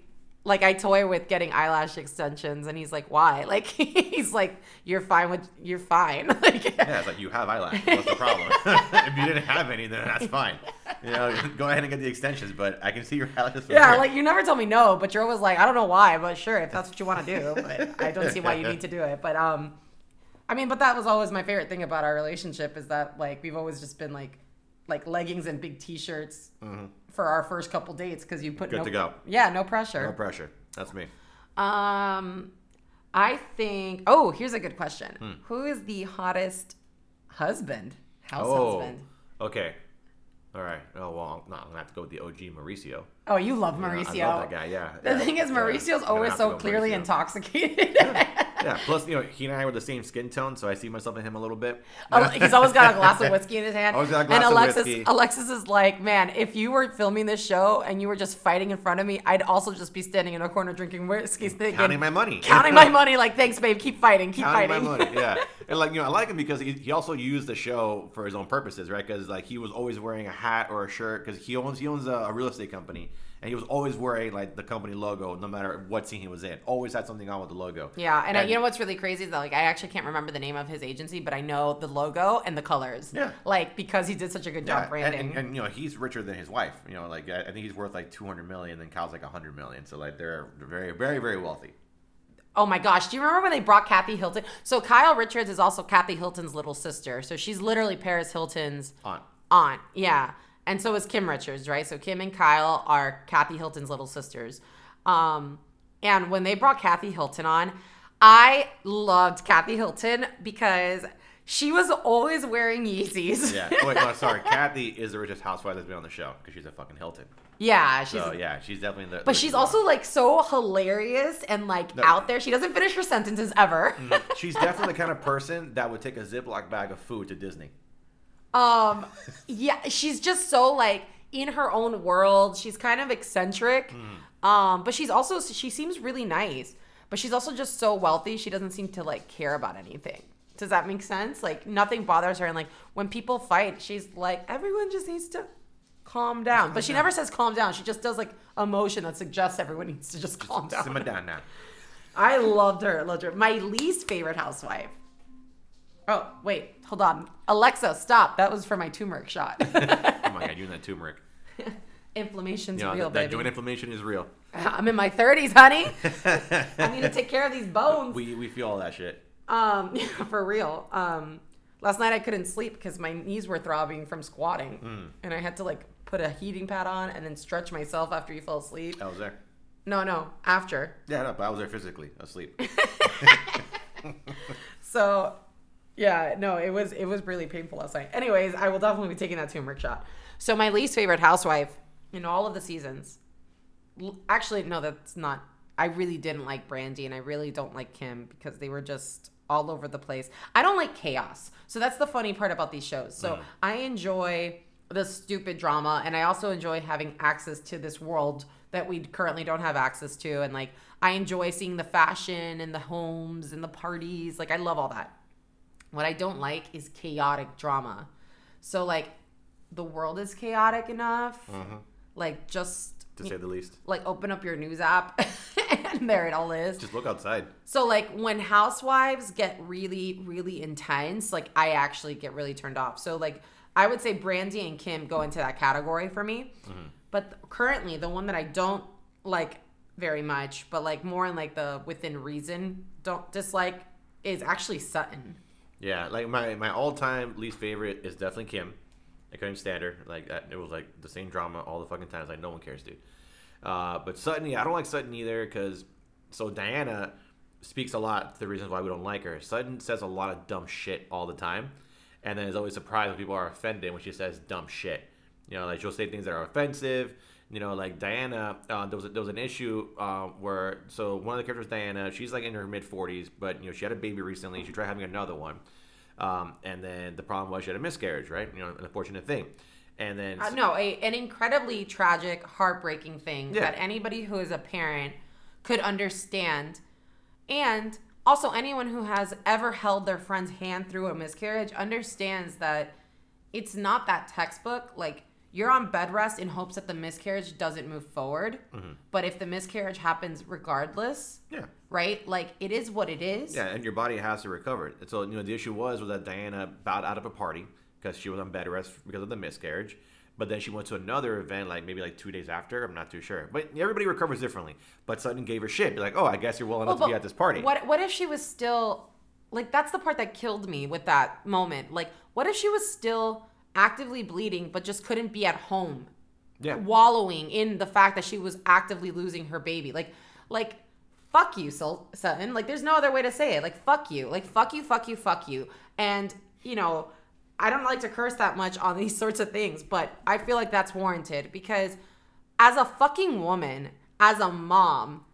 like I toy with getting eyelash extensions and he's like, Why? Like he's like, You're fine with you're fine. like Yeah, it's like you have eyelashes. What's the problem? if you didn't have any, then that's fine. You know, go ahead and get the extensions. But I can see your eyelashes. Yeah, here. like you never told me no, but you're always like, I don't know why, but sure, if that's what you want to do. But I don't see why you need to do it. But um, I mean, but that was always my favorite thing about our relationship is that like we've always just been like, like leggings and big t-shirts for our first couple dates because you put Mm-hmm. Good no, to go. Yeah, no pressure. no pressure. That's me. Um, I think. Oh, here's a good question. Hmm. Who is the hottest husband? House oh, husband. okay. All right. Oh well, no, I'm gonna have to go with the OG Mauricio. Oh, you love Yeah, Mauricio. I love that guy. Yeah. The yeah, thing is. Mauricio's I'm always so clearly Mauricio. intoxicated. Yeah. Plus, you know, he and I were the same skin tone, so I see myself in him a little bit. Oh, he's always got a glass of whiskey in his hand. Always got a glass and of Alexis, whiskey. Alexis is like, man, if you were filming this show and you were just fighting in front of me, I'd also just be standing in a corner drinking whiskey, mm, thinking, Counting my money. counting my money. Like, thanks, babe. Keep fighting. Keep Counting fighting. my money. Yeah. And like you know, I like him because he, he also used the show for his own purposes, right? Because like he was always wearing a hat or a shirt because he owns he owns a, a real estate company, and he was always wearing like the company logo no matter what scene he was in. Always had something on with the logo. yeah, and, I, you know what's really crazy is that like I actually can't remember the name of his agency, but I know the logo and the colors. Yeah. Like because he did such a good job Yeah, and, branding. and, and, you know he's richer than his wife. You know, like I I think he's worth like two hundred million, and Kyle's like hundred million. So like they're very, very, very wealthy. Oh my gosh, do you remember when they brought Kathy Hilton? So Kyle Richards is also Kathy Hilton's little sister. So she's literally Paris Hilton's On. aunt. Yeah. And so is Kim Richards, right? So Kim and Kyle are Kathy Hilton's little sisters. Um, and when they brought Kathy Hilton on, I loved Kathy Hilton because she was always wearing Yeezys. Yeah. Oh, wait, no, sorry. Kathy is the richest housewife that's been on the show because she's a fucking Hilton. yeah, she's So yeah, she's definitely the. but she's also like so hilarious and like No. out there. She doesn't finish her sentences ever. She's definitely the kind of person that would take a Ziploc bag of food to Disney. Um, yeah, she's just so like in her own world. She's kind of eccentric. Um, but she's also she seems really nice. But she's also just so wealthy. She doesn't seem to like care about anything. Does that make sense? Like nothing bothers her. And like when people fight, she's like everyone just needs to calm down. But she never says calm down. She just does like a motion that suggests everyone needs to just calm down. Simmer down now. I loved her. Loved her. My least favorite housewife. Oh wait, hold on. Alexa, stop. That was for my turmeric shot. Oh my god, you and that turmeric. Inflammation's You know, real, that, that baby. joint inflammation is real. I'm in my 30s, honey. I need to take care of these bones. We we feel all that shit. Um, for real. Um, last night I couldn't sleep because my knees were throbbing from squatting, Hmm. and I had to like put a heating pad on and then stretch myself after you fell asleep. I was there. No, no, after. Yeah, no, but I was there physically asleep. So, yeah, no, it was it was really painful last night. Anyways, I will definitely be taking that turmeric shot. So my least favorite housewife in all of the seasons. Actually, no, that's not. I really didn't like Brandi, and I really don't like Kim because they were just all over the place. I don't like chaos. So that's the funny part about these shows. So mm. I enjoy the stupid drama, and I also enjoy having access to this world that we currently don't have access to. And like, I enjoy seeing the fashion and the homes and the parties. Like, I love all that. What I don't like is chaotic drama. So like the world is chaotic enough. Mm-hmm. Like just to say the least. like open up your news app and there it all is. Just look outside. So like when housewives get really really intense, like I actually get really turned off. So like I would say Brandi and Kim go into that category for me. Mm-hmm. But currently the one that I don't like very much, but like more in like the within reason don't dislike is actually Sutton. Yeah, like my, my all time least favorite is definitely Kim. I couldn't stand her. Like it was like the same drama all the fucking times. Like no one cares, dude. Uh, but Sutton, yeah, I don't like Sutton either because so Diana speaks a lot the reasons why we don't like her. Sutton says a lot of dumb shit all the time, and then is always surprised when people are offended when she says dumb shit. You know, like she'll say things that are offensive. You know, like Diana, uh, there was a, there was an issue uh, where so one of the characters, Diana, she's like in her mid forties, but you know she had a baby recently. She tried having another one, um, and then the problem was she had a miscarriage, right? You know, an unfortunate thing. And then Uh, no, a, an incredibly tragic, heartbreaking thing Yeah. that anybody who is a parent could understand. And also, anyone who has ever held their friend's hand through a miscarriage understands that it's not that textbook. Like, you're on bed rest in hopes that the miscarriage doesn't move forward. Mm-hmm. But if the miscarriage happens regardless, yeah, right? Like, it is what it is. Yeah, and your body has to recover. And so, you know, the issue was was that Diana bowed out of a party because she was on bed rest because of the miscarriage. But then she went to another event, like maybe like two days after. I'm not too sure. But everybody recovers differently. But Sutton gave her shit. Be like, oh, I guess you're well enough Well, to be at this party. What what if she was still like that's the part that killed me with that moment. Like what if she was still actively bleeding but just couldn't be at home Yeah. wallowing in the fact that she was actively losing her baby. Like like fuck you, Sul- Sutton. Like there's no other way to say it. Like fuck you. Like fuck you, fuck you, fuck you. And you know, I don't like to curse that much on these sorts of things, but I feel like that's warranted because as a fucking woman, as a mom,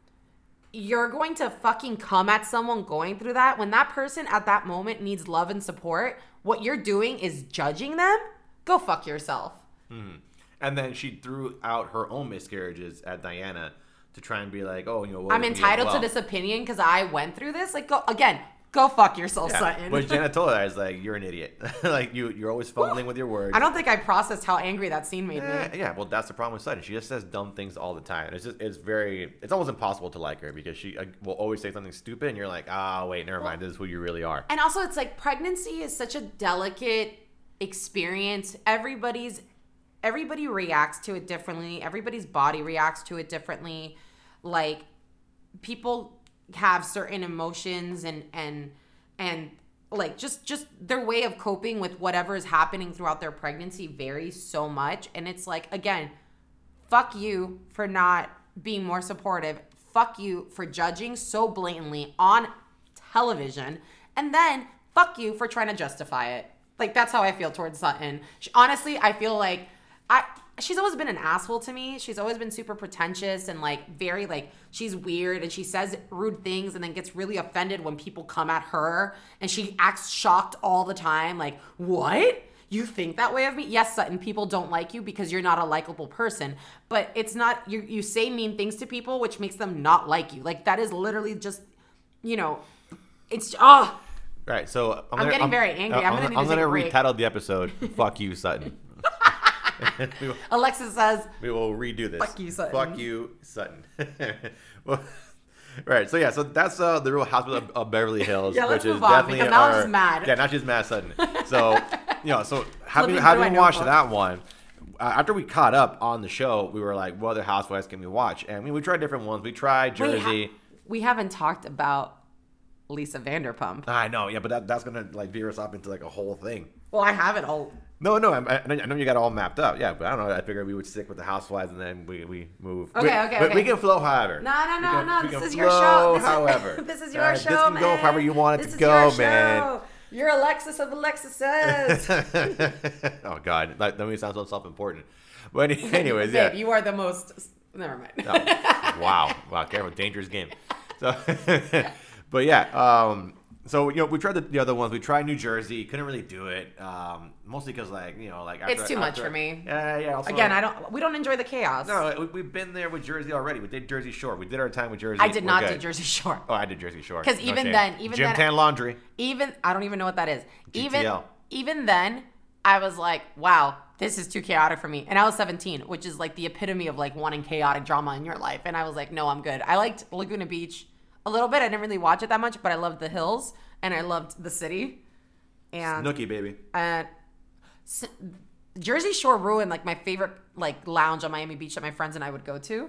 you're going to fucking come at someone going through that when that person at that moment needs love and support. What you're doing is judging them. Go fuck yourself. Mm-hmm. And then she threw out her own miscarriages at Diana to try and be like, oh, you know, what I'm if me as entitled to this opinion because I went through this. Like, go again. Go fuck yourself, Yeah. Sutton. Which Jenna told her, I was like, you're an idiot. like you, you're always fumbling with your words. I don't think I processed how angry that scene made Yeah, me. yeah, well, that's the problem with Sutton. She just says dumb things all the time. It's just, it's very, it's almost impossible to like her because she uh, will always say something stupid, and you're like, ah, wait, never mind. This is who you really are. And also, it's like pregnancy is such a delicate experience. Everybody's everybody reacts to it differently. Everybody's body reacts to it differently. Like people have certain emotions and and and like just just their way of coping with whatever is happening throughout their pregnancy varies so much and it's like again fuck you for not being more supportive. Fuck you for judging so blatantly on television. And then fuck you for trying to justify it. Like that's how I feel towards Sutton. Honestly, I feel like I she's always been an asshole to me. She's always been super pretentious and like very like she's weird and she says rude things and then gets really offended when people come at her and she acts shocked all the time like, "What?" you think that way of me yes sutton people don't like you because you're not a likable person but it's not you you say mean things to people which makes them not like you like that is literally just you know it's oh Right, so I'm, I'm getting very angry. Uh, I'm gonna need to I'm take a gonna break. retitle the episode "Fuck You, Sutton." will, alexis says we will redo this. Fuck you, Sutton. Fuck you, Sutton. well, right. So yeah, so that's uh, the Real Housewives of, of Beverly Hills, Yeah, which is on, definitely because now I'm our, just mad. Yeah, not just mad Sutton. So you know, so having having watched that one. Uh, after we caught up on the show, we were like, "What other housewives can we watch?" And I mean, we tried different ones. We tried Wait, Jersey. ha- we haven't talked about lisa vanderpump I know, yeah, but that, that's gonna like veer us off into like a whole thing. well i have it all No, no, I, I know- you got it all mapped up. Yeah, but I don't know. I figured we would stick with the housewives and then we, we move. Okay, we, okay, we, okay. We can flow however. No, no, no, can- no. This is your show. This is- however. this is your show, This can man. go however you want it This to is go, your man. You're Alexis of Alexis's. oh God, that, that makes me sound so self-important. But any- anyways, yeah. Babe, you are the most. Never mind. Oh, wow, wow, careful, dangerous game. So, but yeah, um, so you know, we tried the, the other ones. We tried New Jersey, couldn't really do it, um, mostly because like you know, like after, It's too much for me. Yeah, yeah. Also, Again, I don't. We don't enjoy the chaos. No, we, we've been there with Jersey already. We did Jersey Shore. We did our time with Jersey. I did We're not good. do Jersey Shore. Oh, I did Jersey Shore. 'Cause No even shame. then- even then- Tan Laundry. Even I don't even know what that is. Even even then, I was like, wow, this is too chaotic for me. And I was 17, which is like the epitome of like wanting chaotic drama in your life. And I was like, no, I'm good. I liked Laguna Beach a little bit. I didn't really watch it that much, but I loved the hills and I loved the city. And Nikki Beach. and s- Jersey Shore ruined like my favorite like lounge on Miami Beach that my friends and I would go to.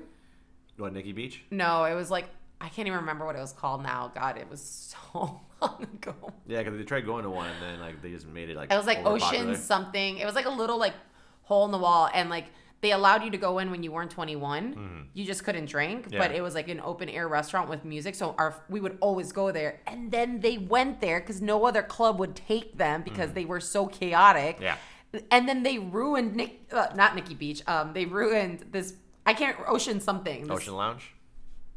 What Nikki Beach? No, it was like I can't even remember what it was called now. God, it was so long ago. Yeah, because they tried going to one and then like they just made it like. It was like. Ocean something. It was like a little like hole in the wall, and like they allowed you to go in when you weren't 21. You just couldn't drink, but Mm-hmm. It was like an open air restaurant with music. So our we would always go there, and then they went there because no other club would take them because they were so chaotic. Yeah. And then they ruined Nick, uh, not Nikki Beach. Um, they ruined this. I can't Ocean something. This- Ocean Lounge.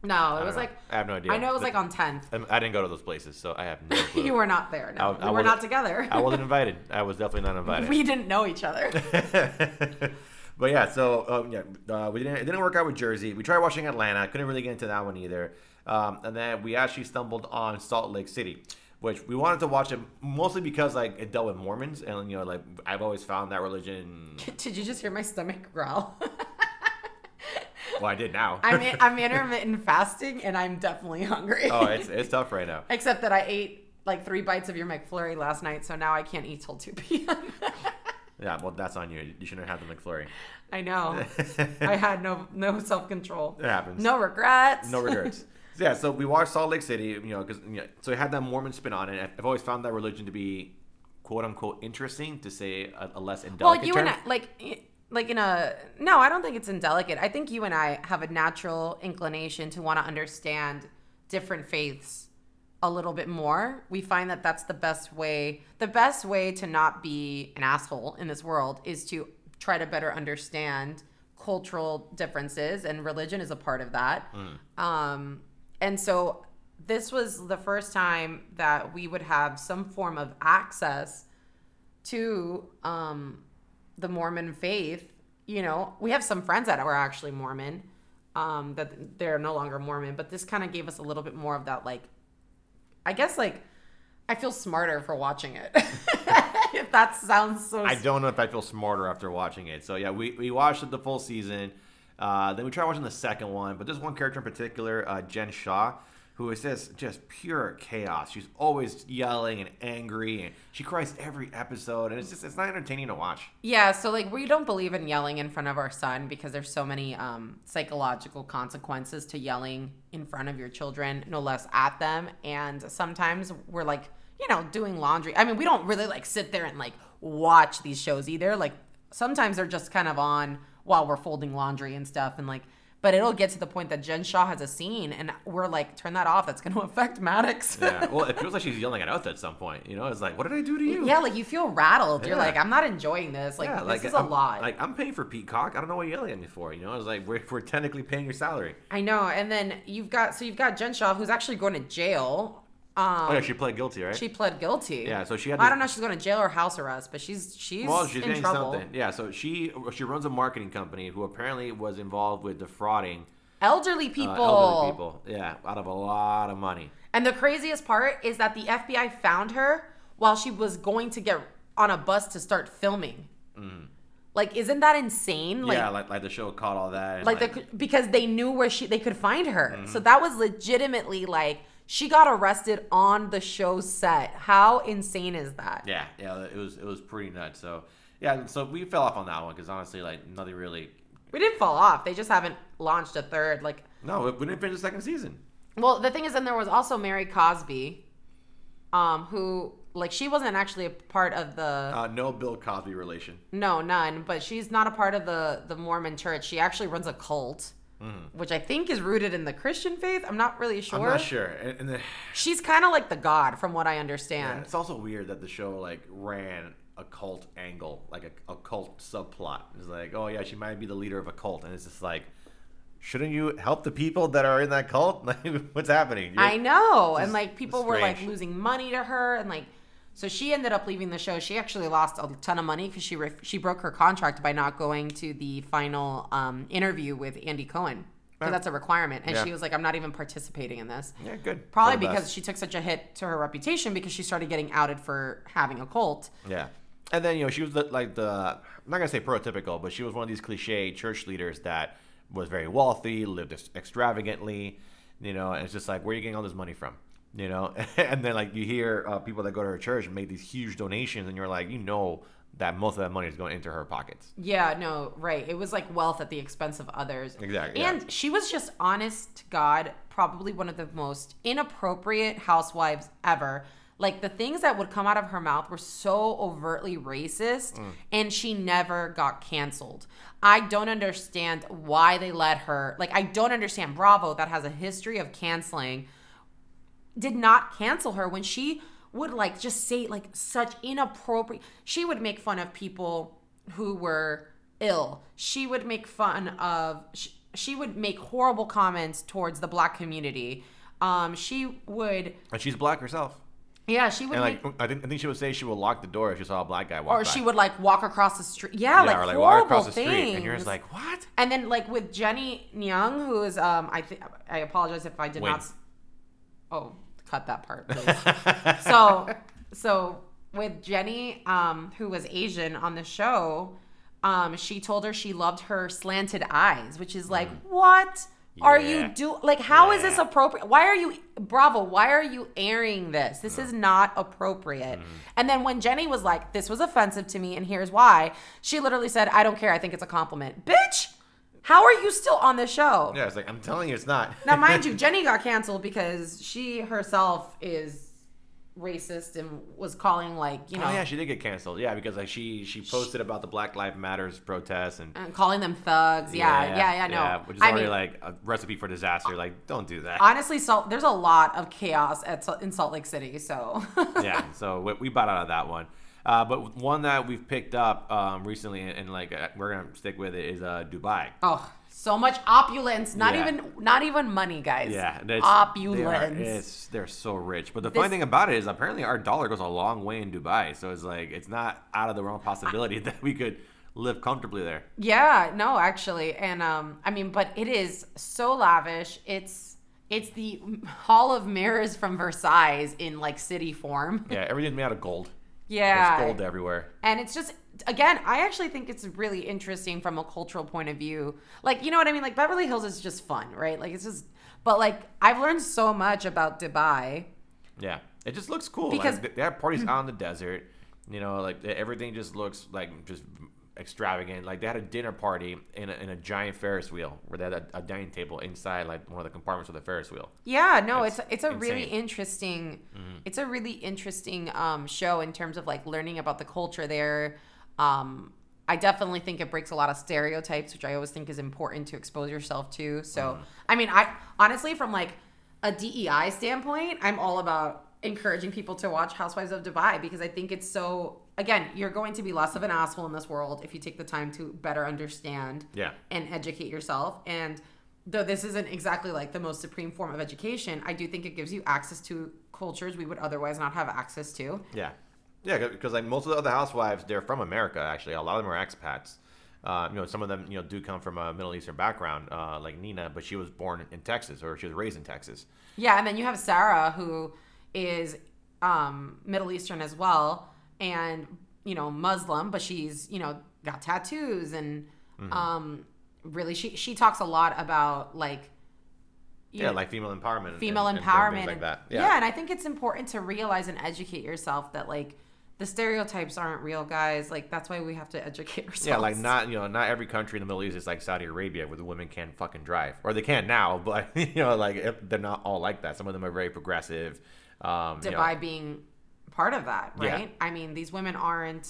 No, it was know. like I have no idea. I know it was But- like on 10th. Um, I didn't go to those places, so I have no clue. You were not there. No, I- I we were not together. I wasn't invited. I was definitely not invited. we didn't know each other. but yeah, so um, yeah, uh, we didn't. It didn't work out with Jersey. We tried watching Atlanta. Couldn't really get into that one either. Um, and then we actually stumbled on Salt Lake City, which we wanted to watch it mostly because like it dealt with Mormons, and you know, like I've always found that religion. Did you just hear my stomach growl? Well, I did now. I'm in, I'm intermittent fasting and I'm definitely hungry. oh, it's it's tough right now. Except that I ate like three bites of your McFlurry last night, so now I can't eat till 2 p.m. Yeah, well, that's on you. You shouldn't have the McFlurry. I know. I had no no self control. It happens. No regrets. No regrets. Yeah, so we watched Salt Lake City, you know, because you know, so it had that Mormon spin on it. I've always found that religion to be quote unquote interesting, to say a, a less well, indelicate you term. and I, like, like in a no, I don't think it's indelicate. I think you and I have a natural inclination to want to understand different faiths a little bit more. We find that that's the best way. The best way to not be an asshole in this world is to try to better understand cultural differences, and religion is a part of that. Um, and so this was the first time that we would have some form of access to um, the Mormon faith. You know, we have some friends that were actually Mormon, um, that they're no longer Mormon, but this kind of gave us a little bit more of that, like, I guess, like, I feel smarter for watching it. if that sounds so. I don't know if I feel smarter after watching it. So yeah, we, we watched it the full season. Uh, then we tried watching the second one, but there's one character in particular, uh, Jen Shah, who is just just pure chaos. She's always yelling and angry, and she cries every episode, and it's just it's not entertaining to watch. Yeah, so like we don't believe in yelling in front of our son because there's so many um, psychological consequences to yelling in front of your children, no less at them. And sometimes we're like, you know, doing laundry. I mean, we don't really like sit there and like watch these shows either. Like sometimes they're just kind of on while we're folding laundry and stuff, and like. But it'll get to the point that Jen Shah has a scene, and we're like, turn that off. That's going to affect Maddox. Yeah, well, it feels like she's yelling at us at some point. You know, it's like, what did I do to you? yeah, like you feel rattled. You're like, I'm not enjoying this. Like, Yeah, this is a I'm, lot. Like I'm paying for Peacock. I don't know what you're yelling at me for. You know, it's like we're, we're technically paying your salary. I know, and then you've got so you've got Jen Shah who's actually going to jail. Um, Oh yeah, she pled guilty, right? she pled guilty. Yeah, so she had I don't know if she's going to jail or house arrest, but she's she's, well, she's in trouble. something. Yeah, so she she runs a marketing company who apparently was involved with defrauding Elderly uh, people. elderly people. Yeah, out of a lot of money. And the craziest part is that the FBI found her while she was going to get on a bus to start filming. Like, isn't that insane? Like, Mm. yeah, like like the show caught all that. and, like, the, because they knew where she they could find her. So that was legitimately like she got arrested on the show set. How insane is that? yeah, yeah, it was it was pretty nuts. So yeah, so we fell off on that one because honestly, like nothing really. We didn't fall off. They just haven't launched a third. Like, No, we didn't finish the second season. well, the thing is, then there was also Mary Cosby, um, who like she wasn't actually a part of the Uh, no Bill Cosby relation. no none, but she's not a part of the the Mormon Church. She actually runs a cult, which I think is rooted in the Christian faith. I'm not really sure. Mm-hmm. I'm not sure. And, and then, She's kind of like the god, from what I yeah, understand. it's also weird that the show like ran a cult angle, like a, a cult subplot. It's like, oh yeah, she might be the leader of a cult, and it's just like, shouldn't you help the people that are in that cult? Like, what's happening? You're- I know, and like people were like losing money to her, and like so she ended up leaving the show. She actually lost a ton of money because she re- she broke her contract by not going to the final um, interview with Andy Cohen. Because that's a requirement, and Yeah. she was like, "I'm not even participating in this." Yeah, good. Probably because best. she took such a hit to her reputation because she started getting outed for having a cult. Yeah. And then, you know, she was the, like the, I'm not going to say prototypical, but she was one of these cliche church leaders that was very wealthy, lived extravagantly, you know, and it's just like, where are you getting all this money from? You know? and then, like, you hear uh, people that go to her church make these huge donations, and you're like, you know that most of that money is going into her pockets. Yeah, no, right. It was like wealth at the expense of others. Exactly, yeah. And she was just honest to God, probably one of the most inappropriate housewives ever. Like the things that would come out of her mouth were so overtly racist, Mm. and she never got canceled. I don't understand why they let her. Like, I don't understand. Bravo, that has a history of canceling, did not cancel her when she would like just say like such inappropriate she would make fun of people who were ill she would make fun of she, she would make horrible comments towards the black community um she would And she's black herself. yeah she would And, make like, I think, I think she would say she would lock the door if she saw a black guy walk or by. she would like walk across the street yeah, yeah, like or like horrible walk across the things street, and you're just like, what? and then like with Jenny Nguyen, who is um I think I apologize if I did not. Oh, cut that part, please. so so with Jenny, um, who was Asian on the show, um, she told her she loved her slanted eyes, which is like, what are you Mm. Yeah. do? Like, how is this appropriate? Why are you, Bravo? Why are you airing this? This is not appropriate. Mm. And then when Jenny was like, this was offensive to me, and here's why, she literally said, I don't care. I think it's a compliment, bitch. How are you still on the show? yeah, it's like, I'm telling you, it's not. Now, mind you, Jenny got canceled because she herself is racist and was calling like you oh, know Oh yeah, she did get canceled. Yeah, because like she she posted about the Black Lives Matters protests and and calling them thugs. Yeah, yeah, yeah. no, which is I already mean, like a recipe for disaster. Like, don't do that. honestly, Salt. There's a lot of chaos at in Salt Lake City. So yeah, so we, we bought out of that one. Uh, but one that we've picked up um, recently, and, and like uh, we're gonna stick with it, is uh, Dubai. oh, so much opulence. Not Yeah. even not even money, guys. Yeah, that's- opulence. They are, it's, they're so rich. But the This- funny thing about it is, apparently, our dollar goes a long way in Dubai. So it's like it's not out of the realm of possibility that we could live comfortably there. Yeah, no, actually, and um, I mean, but it is so lavish. It's it's the Hall of Mirrors from Versailles in like city form. Yeah, everything's made out of gold. Yeah, There's gold everywhere. and it's just again, I actually think it's really interesting from a cultural point of view. Like, you know what I mean? Like Beverly Hills is just fun, right? Like it's just, but like I've learned so much about Dubai. Yeah, it just looks cool. Because- like, they- they have parties mm. out in the desert. You know, like everything just looks like just extravagant. Like they had a dinner party in a, in a giant Ferris wheel where they had a, a dining table inside like one of the compartments of the Ferris wheel. Yeah, no, it's It's it's a really insane. Mm-hmm. interesting it's a really interesting um, show in terms of like learning about the culture there. Um, I definitely think it breaks a lot of stereotypes, which I always think is important to expose yourself to. So, Mm-hmm. I mean, I honestly from like a DEI standpoint, I'm all about encouraging people to watch Housewives of Dubai because I think it's so again, you're going to be less of an asshole in this world if you take the time to better understand Yeah. and educate yourself. And though this isn't exactly like the most supreme form of education, I do think it gives you access to cultures we would otherwise not have access to. Yeah, yeah, because like most of the other housewives, they're from America. Actually, a lot of them are expats. Uh, you know, some of them you know do come from a Middle Eastern background, uh, like Nina, but she was born in Texas or she was raised in Texas. Yeah, and then you have Sarah who is um, Middle Eastern as well, and you know Muslim, but she's you know got tattoos and Mm-hmm. um, really she she talks a lot about like Yeah, know, like female empowerment, female and empowerment things like that. Yeah. Yeah, and I think it's important to realize and educate yourself that like the stereotypes aren't real, guys. Like that's why we have to educate ourselves. Yeah, like not you know not every country in the Middle East is like Saudi Arabia where the women can't fucking drive, or they can now, but you know like they're not all like that. Some of them are very progressive. Um, you know, being part of that, Yeah. right? I mean, these women aren't.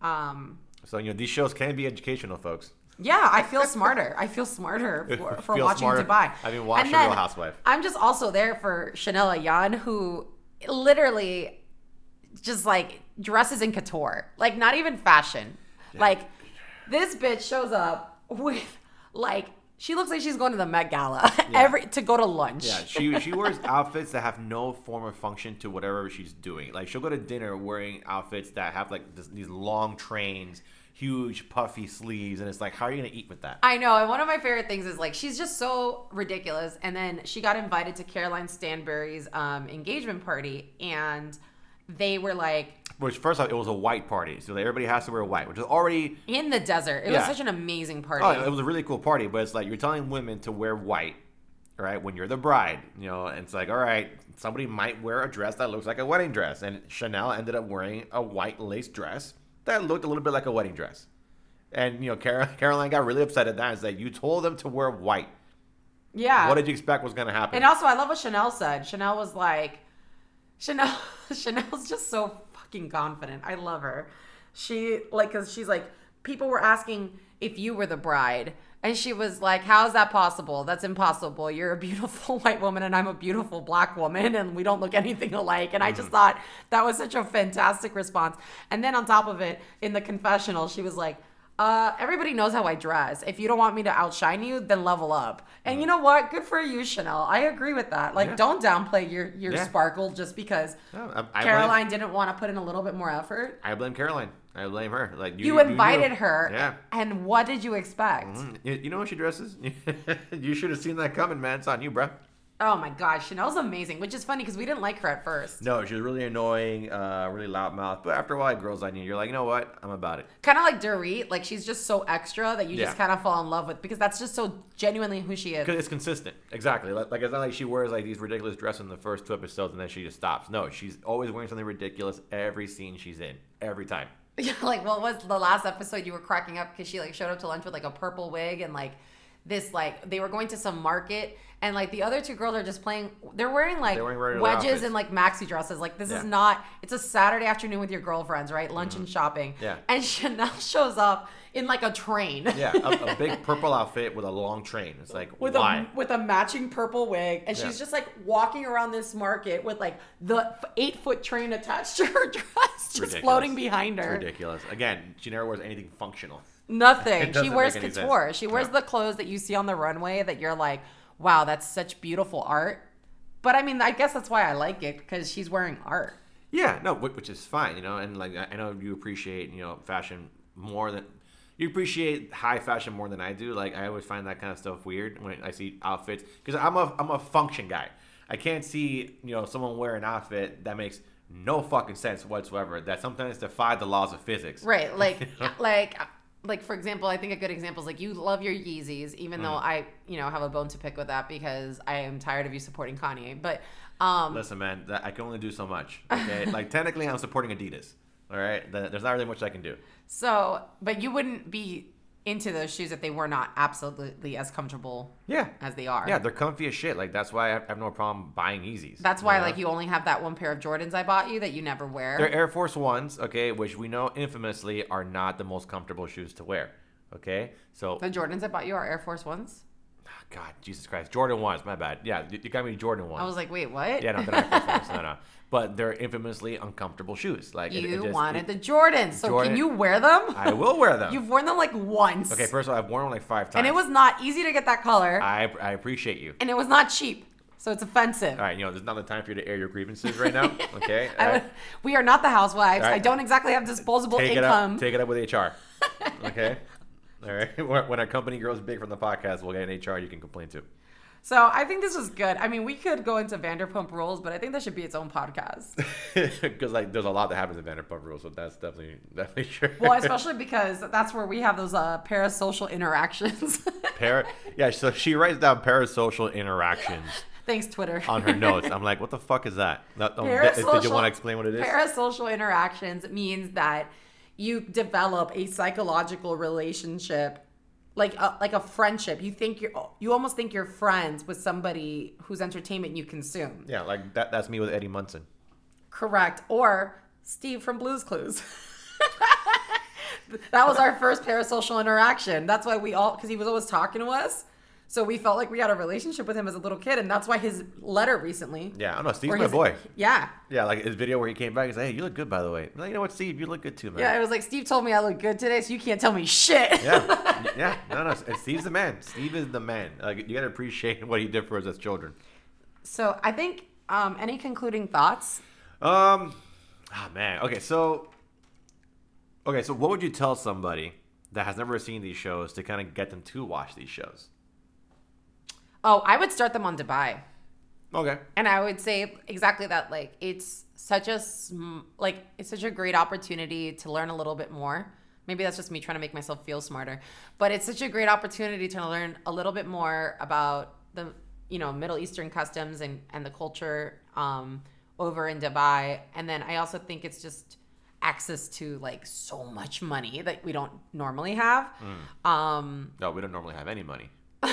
Um, So you know these shows can be educational, folks. yeah, I feel smarter. I feel smarter for, for Feel watching smarter. Dubai. I mean, watch And The Real Housewife. I'm just also there for Chanel Ayan, who literally just like dresses in couture, like not even fashion. Like this bitch shows up with like she looks like she's going to the Met Gala every to go to lunch. Yeah, she she wears outfits that have no form or function to whatever she's doing. Like she'll go to dinner wearing outfits that have like this, these long trains, huge puffy sleeves, and it's like, how are you gonna eat with that? I know, and one of my favorite things is like she's just so ridiculous. And then she got invited to Caroline Stanbury's um, engagement party, and they were like Which first off, it was a white party, so everybody has to wear white, which is already in the desert. It Yeah. was such an amazing party. oh, it was a really cool party. But it's like you're telling women to wear white, right, when you're the bride, you know, and it's like, all right, somebody might wear a dress that looks like a wedding dress, and Chanel ended up wearing a white lace dress that looked a little bit like a wedding dress. And you know, Car- Caroline got really upset at that and said, "You told them to wear white. yeah. What did you expect was going to happen?" And also, I love what Chanel said. Chanel was like, Chanel, Chanel's just so fucking confident. I love her. She like, cause she's like, people were asking if you were the bride, and she was like, "How is that possible? That's impossible. You're a beautiful white woman, and I'm a beautiful black woman, and we don't look anything alike." And I just mm-hmm. thought that was such a fantastic response. And then on top of it, in the confessional, she was like. Uh, everybody knows how I dress. If you don't want me to outshine you, then level up. And you know what? Good for you, Chanel. I agree with that. Like, Yeah. don't downplay your your Yeah. sparkle just because No, I, I blame, Caroline didn't want to put in a little bit more effort. I blame Caroline. I blame her. Like you, You, invited her, Yeah. and what did you expect? Mm, You, you know what she dresses? you should have seen that coming, man. It's on you, bro. Oh my gosh, Chanel's amazing, which is funny because we didn't like her at first. No, she was really annoying, uh, really loud mouth. But after a while, girls on you. You're like, you know what? I'm about it. Kind of like Dorit, like she's just so extra that you just kind of fall in love with because that's just so genuinely who she is. Because it's consistent. Exactly. Like, like it's not like she wears like these ridiculous dresses in the first two episodes and then she just stops. No, she's always wearing something ridiculous every scene she's in. Every time. Yeah, like what was the last episode you were cracking up because she like showed up to lunch with like a purple wig and like this like they were going to some market and like the other two girls are just playing they're wearing like They're wearing wedges outfits. and like maxi dresses like this is Yeah. Mm-hmm. not it's a saturday afternoon with your girlfriends right lunch and shopping Yeah. and chanel shows up in like a train Yeah, a, a big purple outfit with a long train. It's like, with why? a with a matching purple wig and Yeah. she's just like walking around this market with like the eight foot train attached to her dress just Ridiculous. floating behind It's her ridiculous. Again, she never wears anything functional. Nothing. She wears sense. couture. She wears No. the clothes that you see on the runway that you're like, wow, that's such beautiful art. But I mean, I guess that's why I like it because she's wearing art. Yeah, no, which is fine, you know, and like I I know you appreciate, you know, fashion more than you appreciate high fashion more than I do. Like I always find that kind of stuff weird when I see outfits because I'm a I'm a function guy. I can't see you know someone wear an outfit that makes no fucking sense whatsoever. That sometimes defy the laws of physics. Right. Like, like, like for example, I think a good example is like you love your Yeezys, even though Mm. I, you know, have a bone to pick with that because I am tired of you supporting Kanye. But, um, Listen, man, that, I can only do so much. Okay, like technically, I'm supporting Adidas. All right, there's not really much I can do. so, but you wouldn't be into those shoes that they were not absolutely as comfortable Yeah, as they are. yeah, they're comfy as shit. Like that's why I have, I have no problem buying Yeezys. That's why, know? like, you only have that one pair of Jordans I bought you that you never wear. They're Air Force Ones, okay, which we know infamously are not the most comfortable shoes to wear. Okay, so The Jordans I bought you are Air Force Ones. God, Jesus Christ, Jordan ones, my bad. Yeah, you you got me Jordan ones. I was like, wait, what? yeah, not Air Force ones, no, no. But they're infamously uncomfortable shoes. Like it- it you just- wanted it- the Jordans, so Jordan- can you wear them? I will wear them. You've worn them like once. Okay, first of all, I've worn them like five times. and it was not easy to get that color, I I appreciate you. and it was not cheap, so it's offensive. All right, you know, there's not the time for you to air your grievances right now. Okay, would, we are not the housewives. Right. I don't exactly have disposable take it up. Take it up with HR. Okay. All right. When our company grows big from the podcast, we'll get an HR you can complain to. so I think this was good. I mean, we could go into Vanderpump Rules, but I think that should be its own podcast. Because like, there's a lot that happens in Vanderpump Rules, so that's definitely definitely true. well, especially because that's where we have those uh, parasocial interactions. Para- yeah, so she writes down parasocial interactions Thanks, Twitter. on her notes. I'm like, what the fuck is that? That- um, did you want to explain what it is? Parasocial interactions means that you develop a psychological relationship, like a, like a friendship. You think you're you almost think you're friends with somebody whose entertainment you consume. yeah, like that. That's me with Eddie Munson. Correct. Or Steve from Blues Clues. that was our first parasocial interaction. That's why we all, because he was always talking to us. So we felt like we had a relationship with him as a little kid. And that's why his letter recently. Yeah, I don't know. Steve's my his- boy. Yeah. Yeah, like his video where he came back and said, "Hey, you look good, by the way." Like, you know what, Steve? You look good too, man. Yeah. It was like, Steve told me I look good today, so you can't tell me shit. yeah, yeah. No, no. Steve's the man. Steve is the man. Like you gotta appreciate what he did for us as children. so I think, um, any concluding thoughts? Um, oh man. Okay, so, okay, so what would you tell somebody that has never seen these shows to kind of get them to watch these shows? Oh, I would start them on Dubai. Okay. And I would say exactly that. Like, it's such a sm- like it's such a great opportunity to learn a little bit more. Maybe that's just me trying to make myself feel smarter, but it's such a great opportunity to learn a little bit more about the you know Middle Eastern customs and and the culture um, over in Dubai. And then I also think it's just access to like so much money that we don't normally have. Um, No, we don't normally have any money.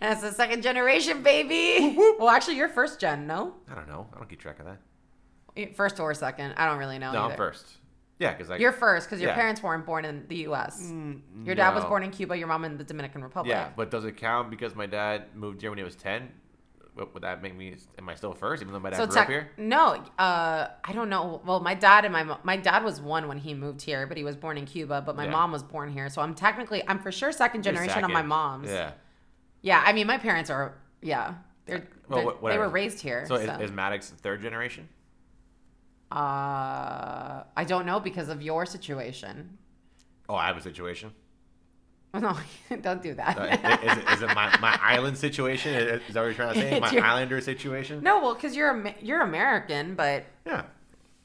that's the second generation, baby. well, actually, you're first gen, no? I don't know. I don't keep track of that. First or second? I don't really know. No, either. I'm first. Yeah, because I. You're first because your Yeah. parents weren't born in the U.S. Mm, your dad was born in Cuba. Your mom in the Dominican Republic. Yeah, but does it count because my dad moved here when he was ten? Would would that make me? Am I still first, even though my dad So grew up here? no, uh, I don't know. Well, my dad and my my dad was one when he moved here, but he was born in Cuba. But my Yeah. mom was born here, so I'm technically I'm for sure second generation of my mom's. Yeah. Yeah, I mean my parents are yeah. They're, Well, they're- they were raised here. So, So, is, is Maddox third generation? uh, I don't know because of your situation. Oh, I have a situation. No, don't do that. Is, it, is it my, my island situation? Is, that what you're trying to say? My your- islander situation? no, well, because you're you're American, but Yeah.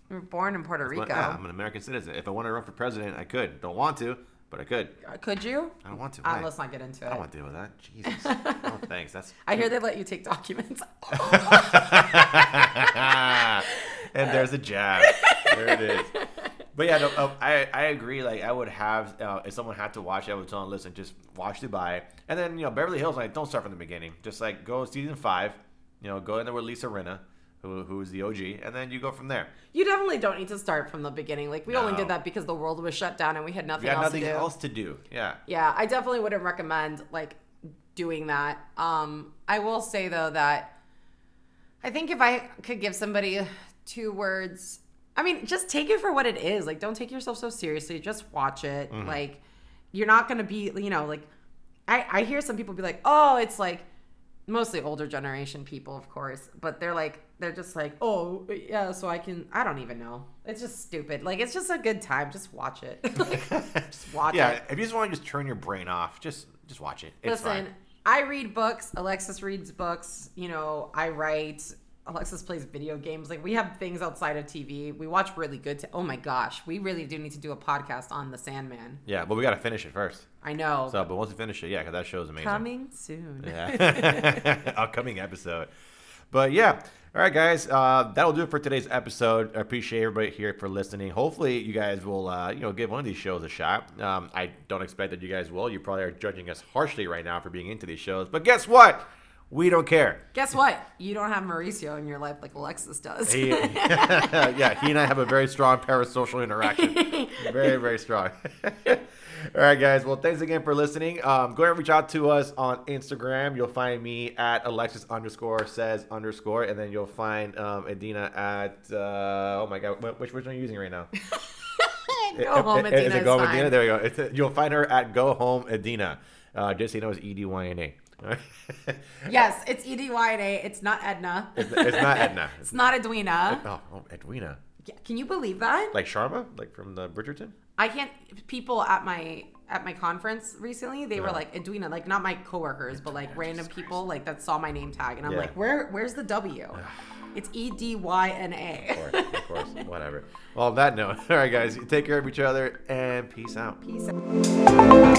you were born in Puerto Rico. yeah, I'm an American citizen. If I want to run for president, I could. Don't want to, but I could. Uh, Could you? I don't want to. Uh, let's not get into it. I don't want to deal with that. Jesus. no, thanks. That's. I hear they let you take documents. and there's a jab. There it is. But yeah, no, uh, I I agree. Like I would have uh, if someone had to watch, it, I would tell them, listen, just watch Dubai, and then you know Beverly Hills. Like don't start from the beginning. Just like go season five. You know, go in there with Lisa Rinna, who who's the OG, and then you go from there. you definitely don't need to start from the beginning. Like we only did that because the world was shut down and we had nothing else nothing to do. else to do. Yeah. Yeah, I definitely wouldn't recommend like doing that. Um, I will say though that I think if I could give somebody two words, I mean, just take it for what it is. Like, don't take yourself so seriously. Just watch it. Mm-hmm. Like, you're not gonna be, you know, like I I hear some people be like, oh, it's like mostly older generation people, of course, but they're like they're just like, oh yeah, so I can. I don't even know. It's just stupid. Like, it's just a good time. Just watch it. like, just watch yeah. it. If you just want to just turn your brain off, just just watch it. It's Listen, fine. I read books. Alexis reads books. You know, I write. Alexis plays video games. Like we have things outside of TV. We watch really good. T- oh my gosh, we really do need to do a podcast on The Sandman. Yeah, but we gotta finish it first. I know. So, but once we finish it, yeah, because that show's amazing. Coming soon. Yeah. Upcoming episode. But yeah. All right, guys. Uh, that'll do it for today's episode. I appreciate everybody here for listening. Hopefully, you guys will, uh, you know, give one of these shows a shot. Um, I don't expect that you guys will. You probably are judging us harshly right now for being into these shows. But guess what? We don't care. Guess what? You don't have Mauricio in your life like Alexis does. He, yeah, he and I have a very strong parasocial interaction. Very, very strong. All right, guys. Well, thanks again for listening. Um, go ahead and reach out to us on Instagram. You'll find me at Alexis underscore says underscore, and then you'll find um, Edyna at uh, oh my god, which which one are you using right now? Go home, Is Edyna. it Go Home. Edyna? There we go. It's, you'll find her at Go Home Edyna. Uh, just so you know, it's E D Y N A. Yes, it's E D Y N A. It's not Edna. It's, it's not Edna. It's not Edwina. Oh, oh, Edwina. Yeah, Can you believe that? Like Sharma, like from the Bridgerton. I can't. People at my at my conference recently, they were like Edwina, like not my coworkers, but like random people like that saw my name tag, and I'm Yeah. like, where where's the W? It's E D Y N Of A. course, of course, whatever. Well, on that note, all right, guys, take care of each other and peace out. Peace out.